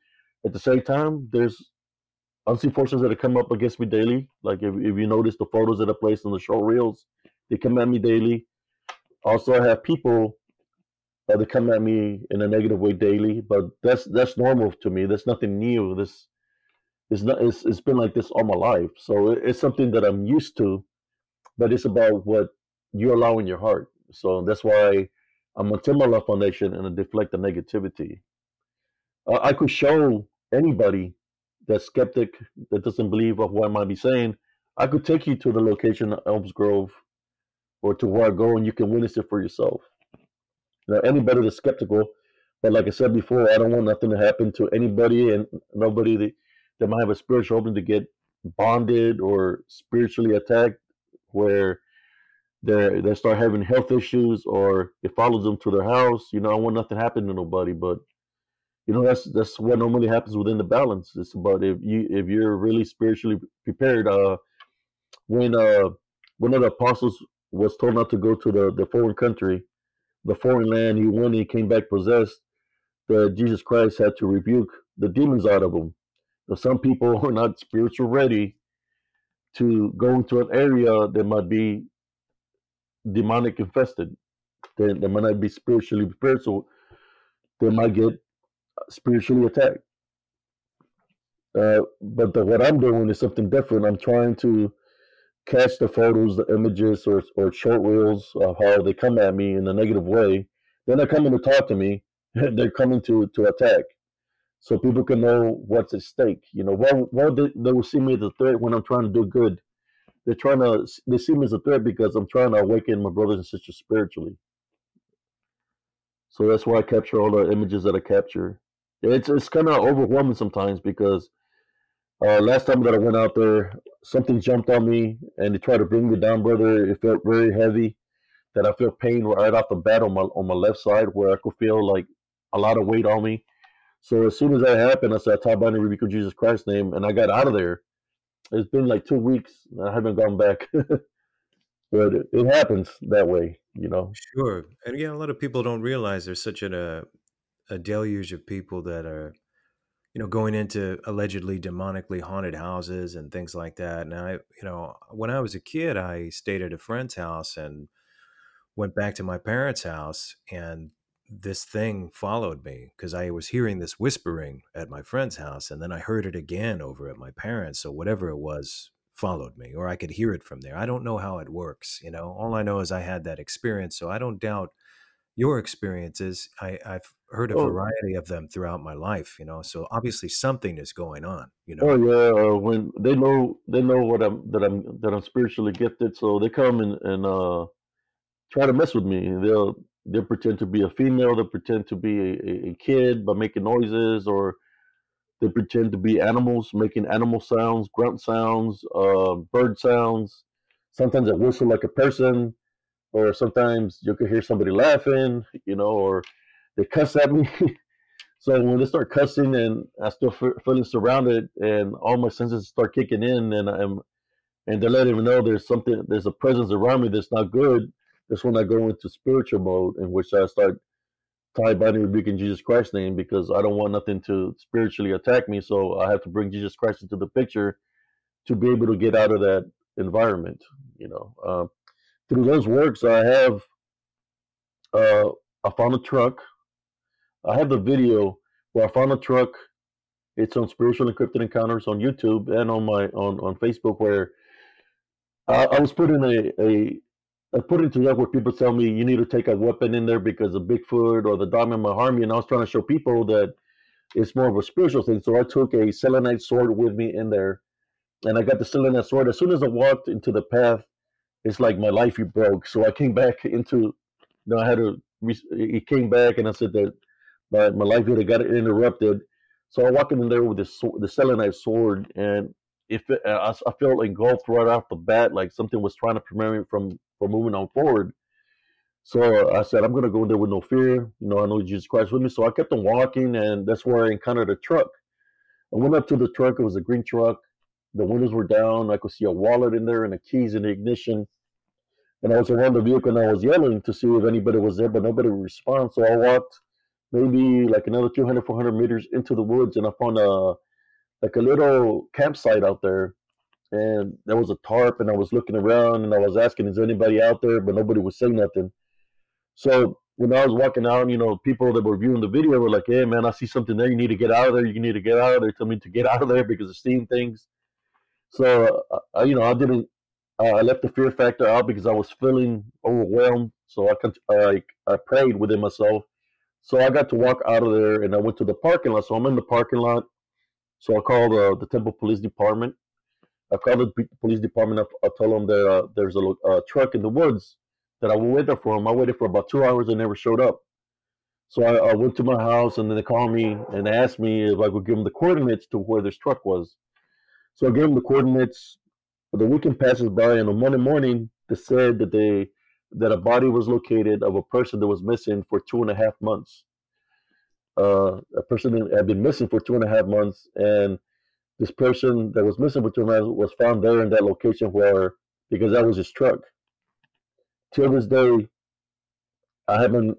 At the same time, there's forces that come up against me daily. Like if, if you notice the photos that I placed on the short reels, they come at me daily. Also, I have people that come at me in a negative way daily, but that's that's normal to me. That's nothing new. This is not. It's, it's been like this all my life, so it's something that I'm used to. But it's about what you allow in your heart. So that's why I'm a Timber Love Foundation and I deflect the negativity. Uh, I could show anybody that skeptic that doesn't believe of what I might be saying, I could take you to the location of Elms Grove or to where I go and you can witness it for yourself. Now, anybody that's skeptical, but like I said before, I don't want nothing to happen to anybody and nobody that, that might have a spiritual opening to get bonded or spiritually attacked where they they start having health issues or it follows them to their house. You know, I want nothing to happen to nobody, but you know that's that's what normally happens within the balance. It's about if you if you're really spiritually prepared. Uh, when uh one of the apostles was told not to go to the the foreign country, the foreign land, he went he came back possessed. That Jesus Christ had to rebuke the demons out of him. So some people are not spiritual ready to go into an area that might be demonic infested. They, they might not be spiritually prepared, so they might get spiritually attacked. Uh, but the, what I'm doing is something different. I'm trying to catch the photos, the images, or or short reels of how they come at me in a negative way. They're not coming to talk to me. they're coming to to attack, so people can know what's at stake. You know, why why they, they will see me as a threat when I'm trying to do good. they're trying to they see me as a threat because I'm trying to awaken my brothers and sisters spiritually. So that's why I capture all the images that I capture. It's it's kind of overwhelming sometimes because uh, last time that I went out there, something jumped on me and they tried to bring me down, brother. It felt very heavy. That I feel pain right off the bat on my on my left side where I could feel like a lot of weight on me. So as soon as that happened, I said, I "Top binding rebuke of Jesus Christ's name," and I got out of there. It's been like two weeks. I haven't gone back, but it, it happens that way, you know. Sure, and yeah, a lot of people don't realize there's such an, a a deluge of people that are, you know, going into allegedly demonically haunted houses and things like that. And I, you know, when I was a kid, I stayed at a friend's house and went back to my parents' house, and this thing followed me because I was hearing this whispering at my friend's house, and then I heard it again over at my parents. So whatever it was followed me, or I could hear it from there. I don't know how it works. You know, all I know is I had that experience, so I don't doubt your experiences. I, I've heard a Oh. variety of them throughout my life. You know, so obviously something is going on. You know, Oh yeah, uh, when they know they know what I'm that I'm that I'm spiritually gifted, so they come and and uh, try to mess with me. They'll they'll pretend to be a female, they'll pretend to be a, a, kid by making noises, or they pretend to be animals, making animal sounds, grunt sounds, uh, bird sounds. Sometimes I whistle like a person, or sometimes you could hear somebody laughing, you know, or they cuss at me. so when they start cussing and I still fe- feeling surrounded, and all my senses start kicking in, and I'm and they're letting me know there's something, there's a presence around me that's not good. That's when I go into spiritual mode, in which I start tie binding rebuking Jesus Christ's name because I don't want nothing to spiritually attack me. So I have to bring Jesus Christ into the picture to be able to get out of that environment. You know, uh, through those works, I have uh, I found a truck. I have the video where I found a truck. It's on Spiritual Encrypted Encounters on YouTube and on my on on Facebook where I, I was putting a a I put it to that where people tell me you need to take a weapon in there because of Bigfoot or the Diamond Mahami, and I was trying to show people that it's more of a spiritual thing. So I took a selenite sword with me in there, and I got the selenite sword. As soon as I walked into the path, it's like my life you broke. So I came back into, you know, I had re- It came back, and I said that my my have got interrupted. So I walked in there with the the selenite sword, and if it, uh, I, I felt engulfed right off the bat, like something was trying to prevent me from from moving on forward. So I said, I'm gonna go in there with no fear. You know, I know Jesus Christ with me. So I kept on walking, and that's where I encountered a truck. I went up to the truck. It was a green truck. The windows were down. I could see a wallet in there and the keys in the ignition. And I was around the vehicle and I was yelling to see if anybody was there, but nobody responded. So I walked maybe like another 200, 400 meters into the woods, and I found a like a little campsite out there and there was a tarp and I was looking around and I was asking, is anybody out there? But nobody would say nothing. So when I was walking out, you know, people that were viewing the video were like, hey man, I see something there. You need to get out of there. You need to get out of there. Tell me to get out of there because of seeing things. So, uh, you know, I didn't, uh, I left the fear factor out because I was feeling overwhelmed. So I, cont- I, I prayed within myself. So I got to walk out of there and I went to the parking lot. So I'm in the parking lot. So I called uh, the Temple Police Department. I called the police department. I, I told them that uh, there's a uh, truck in the woods that I will wait there for them. I waited for about two hours and never showed up. So I, I went to my house and then they called me and asked me if I could give them the coordinates to where this truck was. So I gave them the coordinates. The weekend passes by and on Monday morning they said that they that a body was located of a person that was missing for two and a half months. Uh, a person that had been missing for two and a half months and this person that was missing for two and a half was found there in that location where because that was his truck. Till this day, I haven't.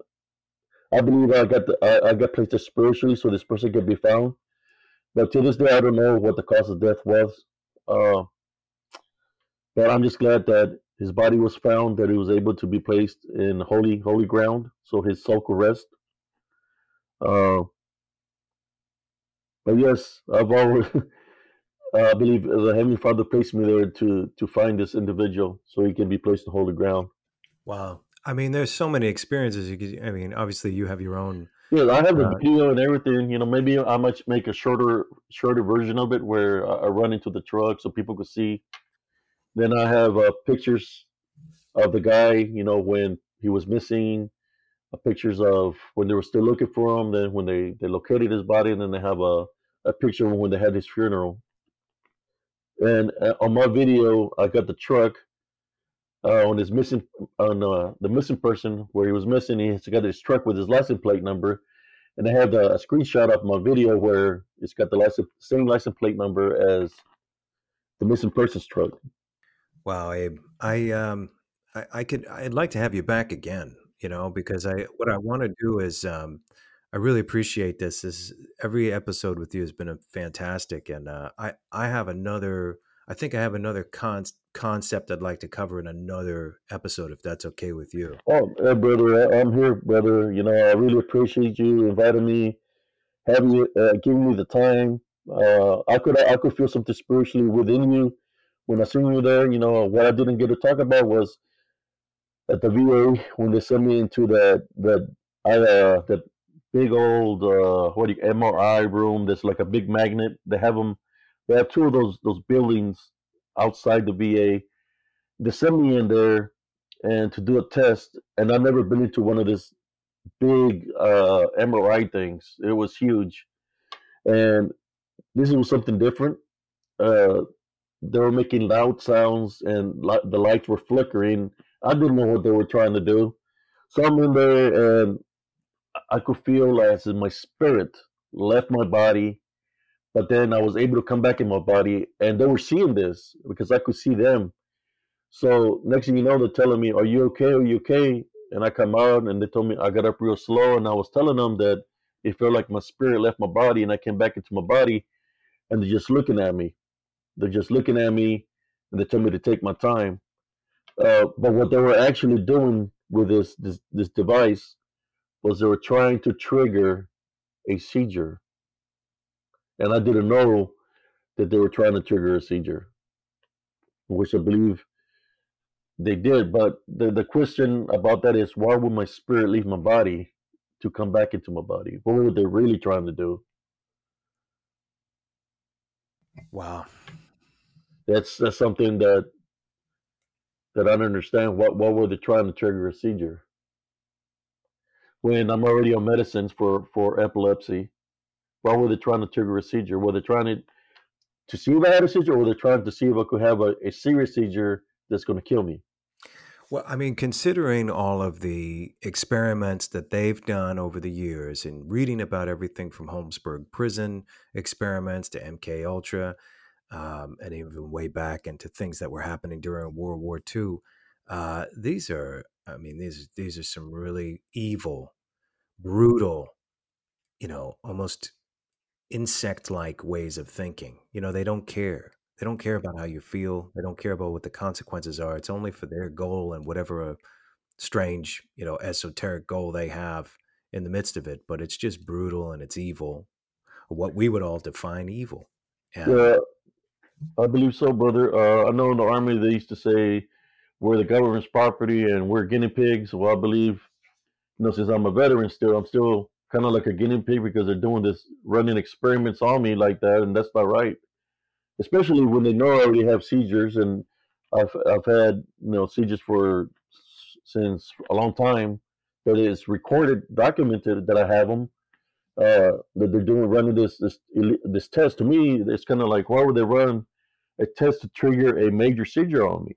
I believe I got the I, I got placed there spiritually, so this person could be found. But to this day, I don't know what the cause of death was. Uh, but I'm just glad that his body was found, that he was able to be placed in holy holy ground, so his soul could rest. Uh, but yes, I've always. Uh, I believe the Heavenly Father placed me there to to find this individual so he can be placed in holy ground. wow. I mean, there's so many experiences. You could, I mean, obviously you have your own. Yeah, I have the Uh, video and everything. You know, maybe I might make a shorter shorter version of it where I run into the truck so people could see. Then I have uh, pictures of the guy, you know, when he was missing, uh, pictures of when they were still looking for him, then when they, they located his body, and then they have a, a picture of when they had his funeral. And uh, on my video, I got the truck uh, on his missing on uh, the missing person where he was missing. He's got his truck with his license plate number, and I have the, a screenshot of my video where it's got the license, same license plate number as the missing person's truck. Wow, Abe, I um, I, I could, I'd like to have you back again. You know, because I what I want to do is um, I really appreciate this. This every episode with you has been a fantastic, and uh, I I have another. I think I have another con- concept I'd like to cover in another episode, if that's okay with you. Oh, brother, I'm here, brother. You know, I really appreciate you inviting me, having you, uh, giving me the time. Uh, I could I could feel something spiritually within you when I seen you there. You know, what I didn't get to talk about was at the VA when they sent me into that that I uh, that big old uh, what do you MRI room. That's like a big magnet. They have them. They have two of those those buildings outside the VA. They sent me in there and to do a test, and I've never been into one of these big uh, MRI things. It was huge, and this was something different. Uh, they were making loud sounds, and li- the lights were flickering. I didn't know what they were trying to do, so I'm in there, and I could feel as my spirit left my body but then I was able to come back in my body, and they were seeing this because I could see them. So next thing you know, they're telling me, "Are you okay? Are you okay?" And I come out, and they told me I got up real slow, and I was telling them that it felt like my spirit left my body, and I came back into my body, and they're just looking at me. They're just looking at me, and they told me to take my time. Uh, but what they were actually doing with this, this this device was they were trying to trigger a seizure and I didn't know that they were trying to trigger a seizure, which I believe they did. But the, the question about that is why would my spirit leave my body to come back into my body? What were they really trying to do? Wow. That's that's something that that I don't understand. What what were they trying to trigger a seizure? When I'm already on medicines for, for epilepsy, why were they trying to trigger a seizure? Were they trying to to see if I had a seizure, or were they trying to see if I could have a, a serious seizure that's going to kill me? Well, I mean, considering all of the experiments that they've done over the years and reading about everything from Holmesburg prison experiments to MK Ultra, um, and even way back into things that were happening during World War II, uh, these are, I mean, these these are some really evil, brutal, you know, almost insect like ways of thinking. You know, they don't care. They don't care about how you feel. They don't care about what the consequences are. It's only for their goal and whatever a strange, you know, esoteric goal they have in the midst of it. But it's just brutal and it's evil, what we would all define evil. And I believe so, brother. Uh, I know in the army they used to say we're the government's property and we're guinea pigs. Well, I believe, you know, since I'm a veteran still, I'm still kind of like a guinea pig because they're doing this running experiments on me like that, and that's not right. Especially when they know I already have seizures, and I've I've had you know seizures for since a long time. That is recorded, documented that I have them. Uh, that they're doing running this this this test. To me, it's kind of like why would they run a test to trigger a major seizure on me?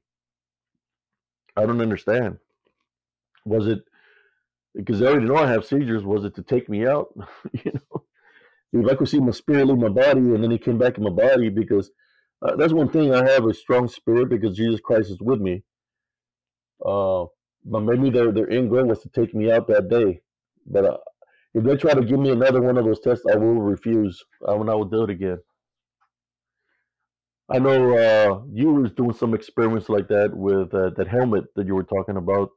I don't understand. Was it because I already know I have seizures. Was it to take me out? you know, if I could see my spirit leave my body and then he came back in my body, because uh, that's one thing I have a strong spirit because Jesus Christ is with me. Uh, but maybe their their end goal was to take me out that day. But uh, if they try to give me another one of those tests, I will refuse. I will not do it again. I know uh, you were doing some experiments like that with uh, that helmet that you were talking about.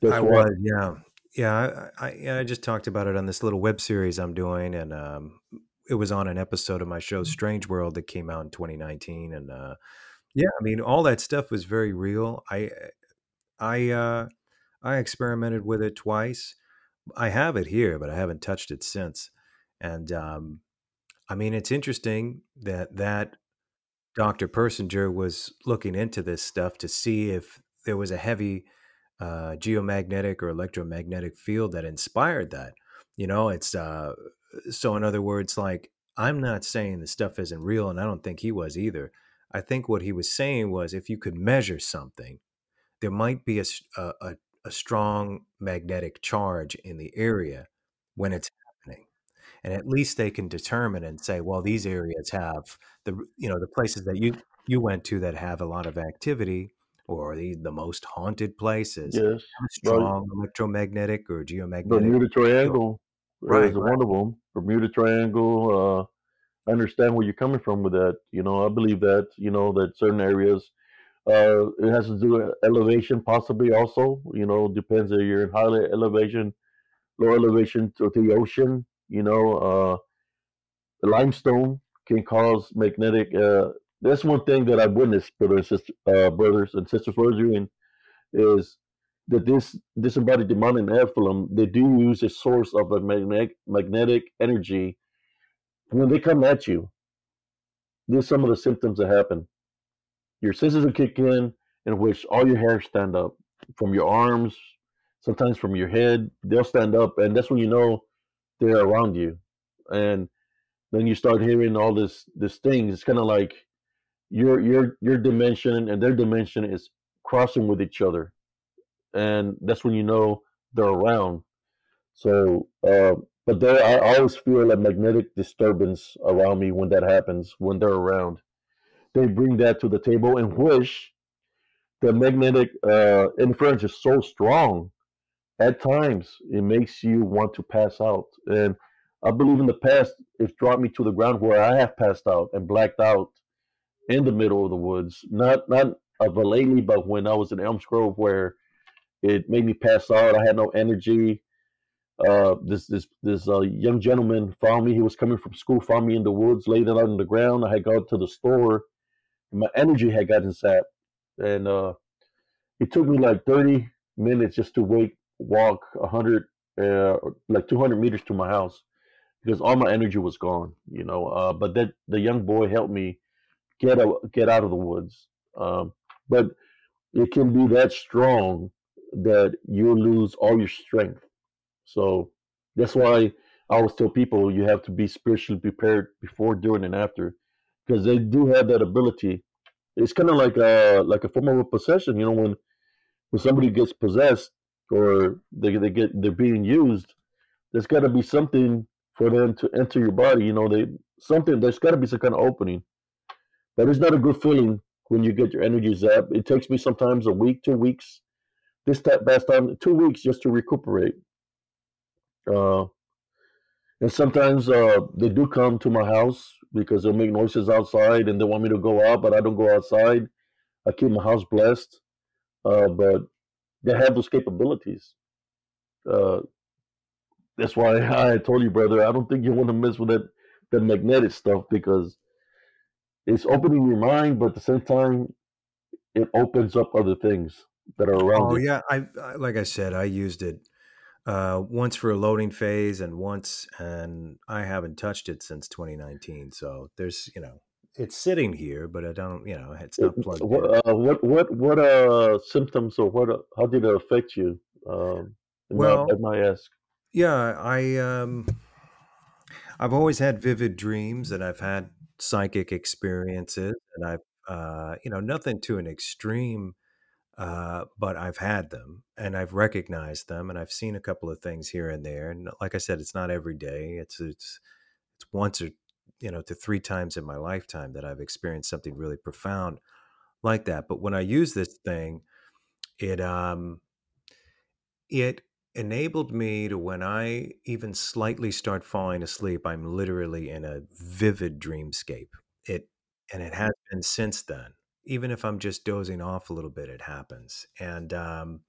That's I was, yeah yeah, I, I, I just talked about it on this little web series I'm doing, and um, it was on an episode of my show Strange World that came out in 2019, and uh, yeah, I mean all that stuff was very real. I I uh, I experimented with it twice. I have it here, but I haven't touched it since. And um, I mean, it's interesting that that Dr. Persinger was looking into this stuff to see if there was a heavy uh, geomagnetic or electromagnetic field that inspired that. You know, it's uh, so in other words, like I'm not saying the stuff isn't real, and I don't think he was either. I think what he was saying was if you could measure something, there might be a, a, a strong magnetic charge in the area when it's happening. And at least they can determine and say, well, these areas have the, you know, the places that you, you went to that have a lot of activity or the, the most haunted places Yes. a Right. strong electromagnetic or geomagnetic. Bermuda. Triangle Right, is right. one of them. Bermuda Triangle. Uh, I understand where you're coming from with that. You know, I believe that. You know that certain areas. Uh, it has to do with elevation, possibly also. You know, depends if you're in high elevation, low elevation to the ocean. You know, uh, limestone can cause magnetic. Uh, that's one thing that I've witnessed, brothers and sisters, uh, brothers and sisters, Rosie, is that this disembodied demonic Nephilim, they do use a source of a magnetic magnetic energy when they come at you. There's some of the symptoms that happen. Your senses will kick in, in which all your hairs stand up from your arms, sometimes from your head. They'll stand up, and that's when you know they're around you. And then you start hearing all this this things. It's kind of like your your your dimension and their dimension is crossing with each other and that's when you know they're around. So, uh, but there, I always feel a magnetic disturbance around me when that happens. When they're around, they bring that to the table, and which the magnetic uh, interference is so strong. At times, it makes you want to pass out, and I believe in the past it's brought me to the ground where I have passed out and blacked out in the middle of the woods. Not not of a lately, but when I was in Elms Grove, where it made me pass out. I had no energy. Uh, this this this uh, young gentleman found me. He was coming from school, found me in the woods, laid out on the ground. I had gone to the store, my energy had gotten sapped. And uh, it took me like 30 minutes just to wake, walk 100, uh, like 200 meters to my house because all my energy was gone, you know. Uh, but that the young boy helped me get out, get out of the woods. Um, but it can be that strong that you lose all your strength. So that's why I always tell people you have to be spiritually prepared before, during, and after, because they do have that ability. It's kind of like a like a form of a possession. You know, when when somebody gets possessed or they they get they're being used, there's got to be something for them to enter your body. You know, they something there's got to be some kind of opening. But it's not a good feeling when you get your energy zapped. It takes me sometimes a week, two weeks this time, past time, two weeks just to recuperate. Uh, and sometimes uh, they do come to my house because they'll make noises outside and they want me to go out, but I don't go outside. I keep my house blessed, uh, but they have those capabilities. Uh, that's why I told you, brother, I don't think you want to mess with that, that magnetic stuff because it's opening your mind, but at the same time, it opens up other things that are around Oh you. yeah, I, I like I said, I used it uh, once for a loading phase and once, and I haven't touched it since 2019. So there's, you know, it's sitting here, but I don't, you know, it's not plugged in. What uh, what what what uh symptoms or what uh, how did it affect you? Um, Well- I might ask. Yeah, I um I've always had vivid dreams and I've had psychic experiences and I've uh you know nothing to an extreme uh but I've had them and I've recognized them and I've seen a couple of things here and there and like I said it's not every day it's it's it's once or you know to three times in my lifetime that I've experienced something really profound like that but when I use this thing it um it enabled me to when I even slightly start falling asleep, I'm literally in a vivid dreamscape. It and it has been since then. Even if I'm just dozing off a little bit, it happens. And um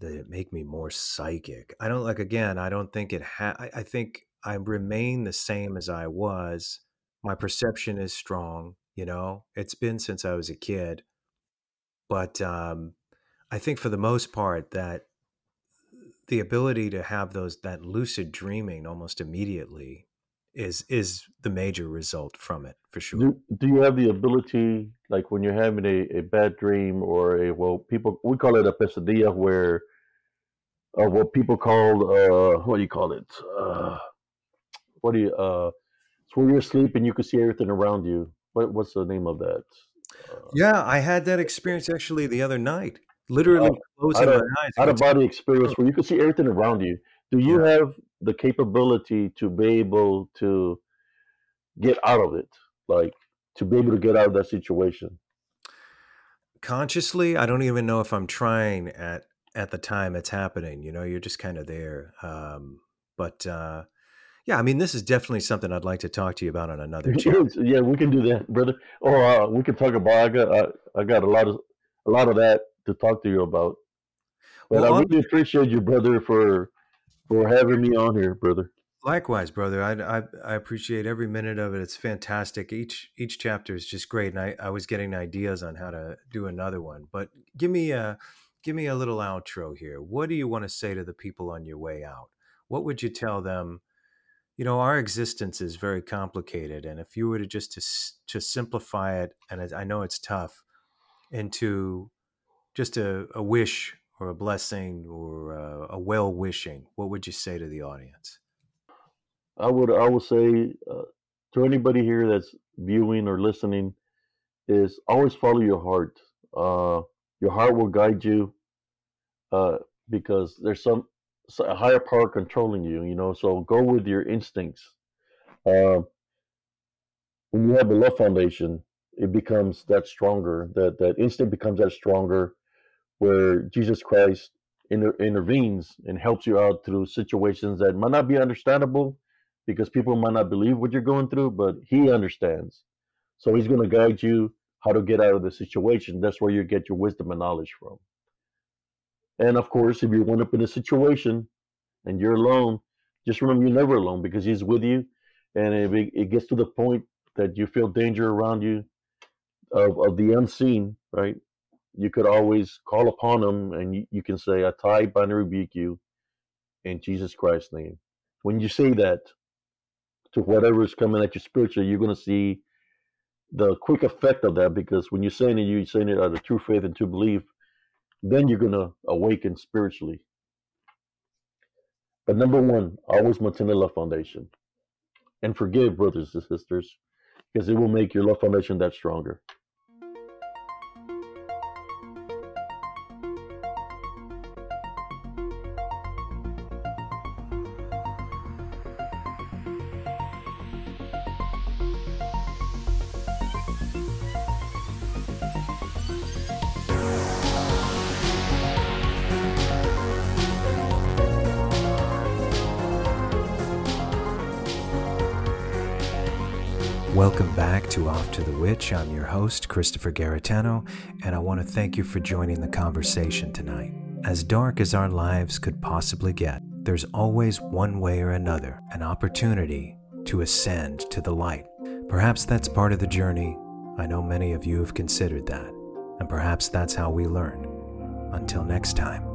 it make me more psychic? I don't like again, I don't think it ha I, I think I remain the same as I was. My perception is strong, you know. It's been since I was a kid. But um I think for the most part that the ability to have those that lucid dreaming almost immediately is is the major result from it for sure. Do, do you have the ability, like when you're having a, a bad dream or a well, people we call it a pesadilla, where or what people call uh, what do you call it? Uh, what do you uh? It's when you're asleep and you can see everything around you. What what's the name of that? Yeah, I had that experience actually the other night. Literally Uh, closing my eyes. out of body experience where you can see everything around you. Do you have the capability to be able to get out of it? Like to be able to get out of that situation? consciously i don't even know if i'm trying at at the time it's happening you know you're just kind of there um but uh yeah i mean this is definitely something i'd like to talk to you about on another yeah, we can do that, brother. Or uh, we can talk about. I got I, I got a lot of a lot of that to talk to you about. But Well, I really appreciate you, brother, for for having me on here, brother. likewise brother. I, I i appreciate every minute of it. It's fantastic. Each each chapter is just great and i i was getting ideas on how to do another one. But give me a give me a little outro here. What do you want to say to the people on your way out? What would you tell them? You know our existence is very complicated and if you were to just to, to simplify it and i know it's tough into just a, a wish or a blessing or a, a well wishing what would you say to the audience I would I would say uh, to anybody here that's viewing or listening is always follow your heart. Uh, your heart will guide you uh, because there's some a higher power controlling you. You know, so go with your instincts. Uh, when you have a love foundation, it becomes that stronger. That that instinct becomes that stronger, where Jesus Christ inter- intervenes and helps you out through situations that might not be understandable because people might not believe what you're going through, but he understands. So he's going to guide you how to get out of the situation. That's where you get your wisdom and knowledge from. And of course, if you wind up in a situation and you're alone, just remember you're never alone because he's with you. And if it, it gets to the point that you feel danger around you of, of the unseen, right? You could always call upon him and you, you can say, I tie, bind, and rebuke you in Jesus Christ's name. When you say that, to whatever is coming at you spiritually, you're going to see the quick effect of that because when you're saying it, you're saying it out of true faith and true belief, then you're going to awaken spiritually. But number one, always maintain the love foundation and forgive brothers and sisters because it will make your love foundation that stronger. To the Witch. I'm your host, Christopher Garetano, and I want to thank you for joining the conversation tonight. As dark as our lives could possibly get, there's always one way or another an opportunity to ascend to the light. Perhaps that's part of the journey. I know many of you have considered that, and perhaps that's how we learn. Until next time.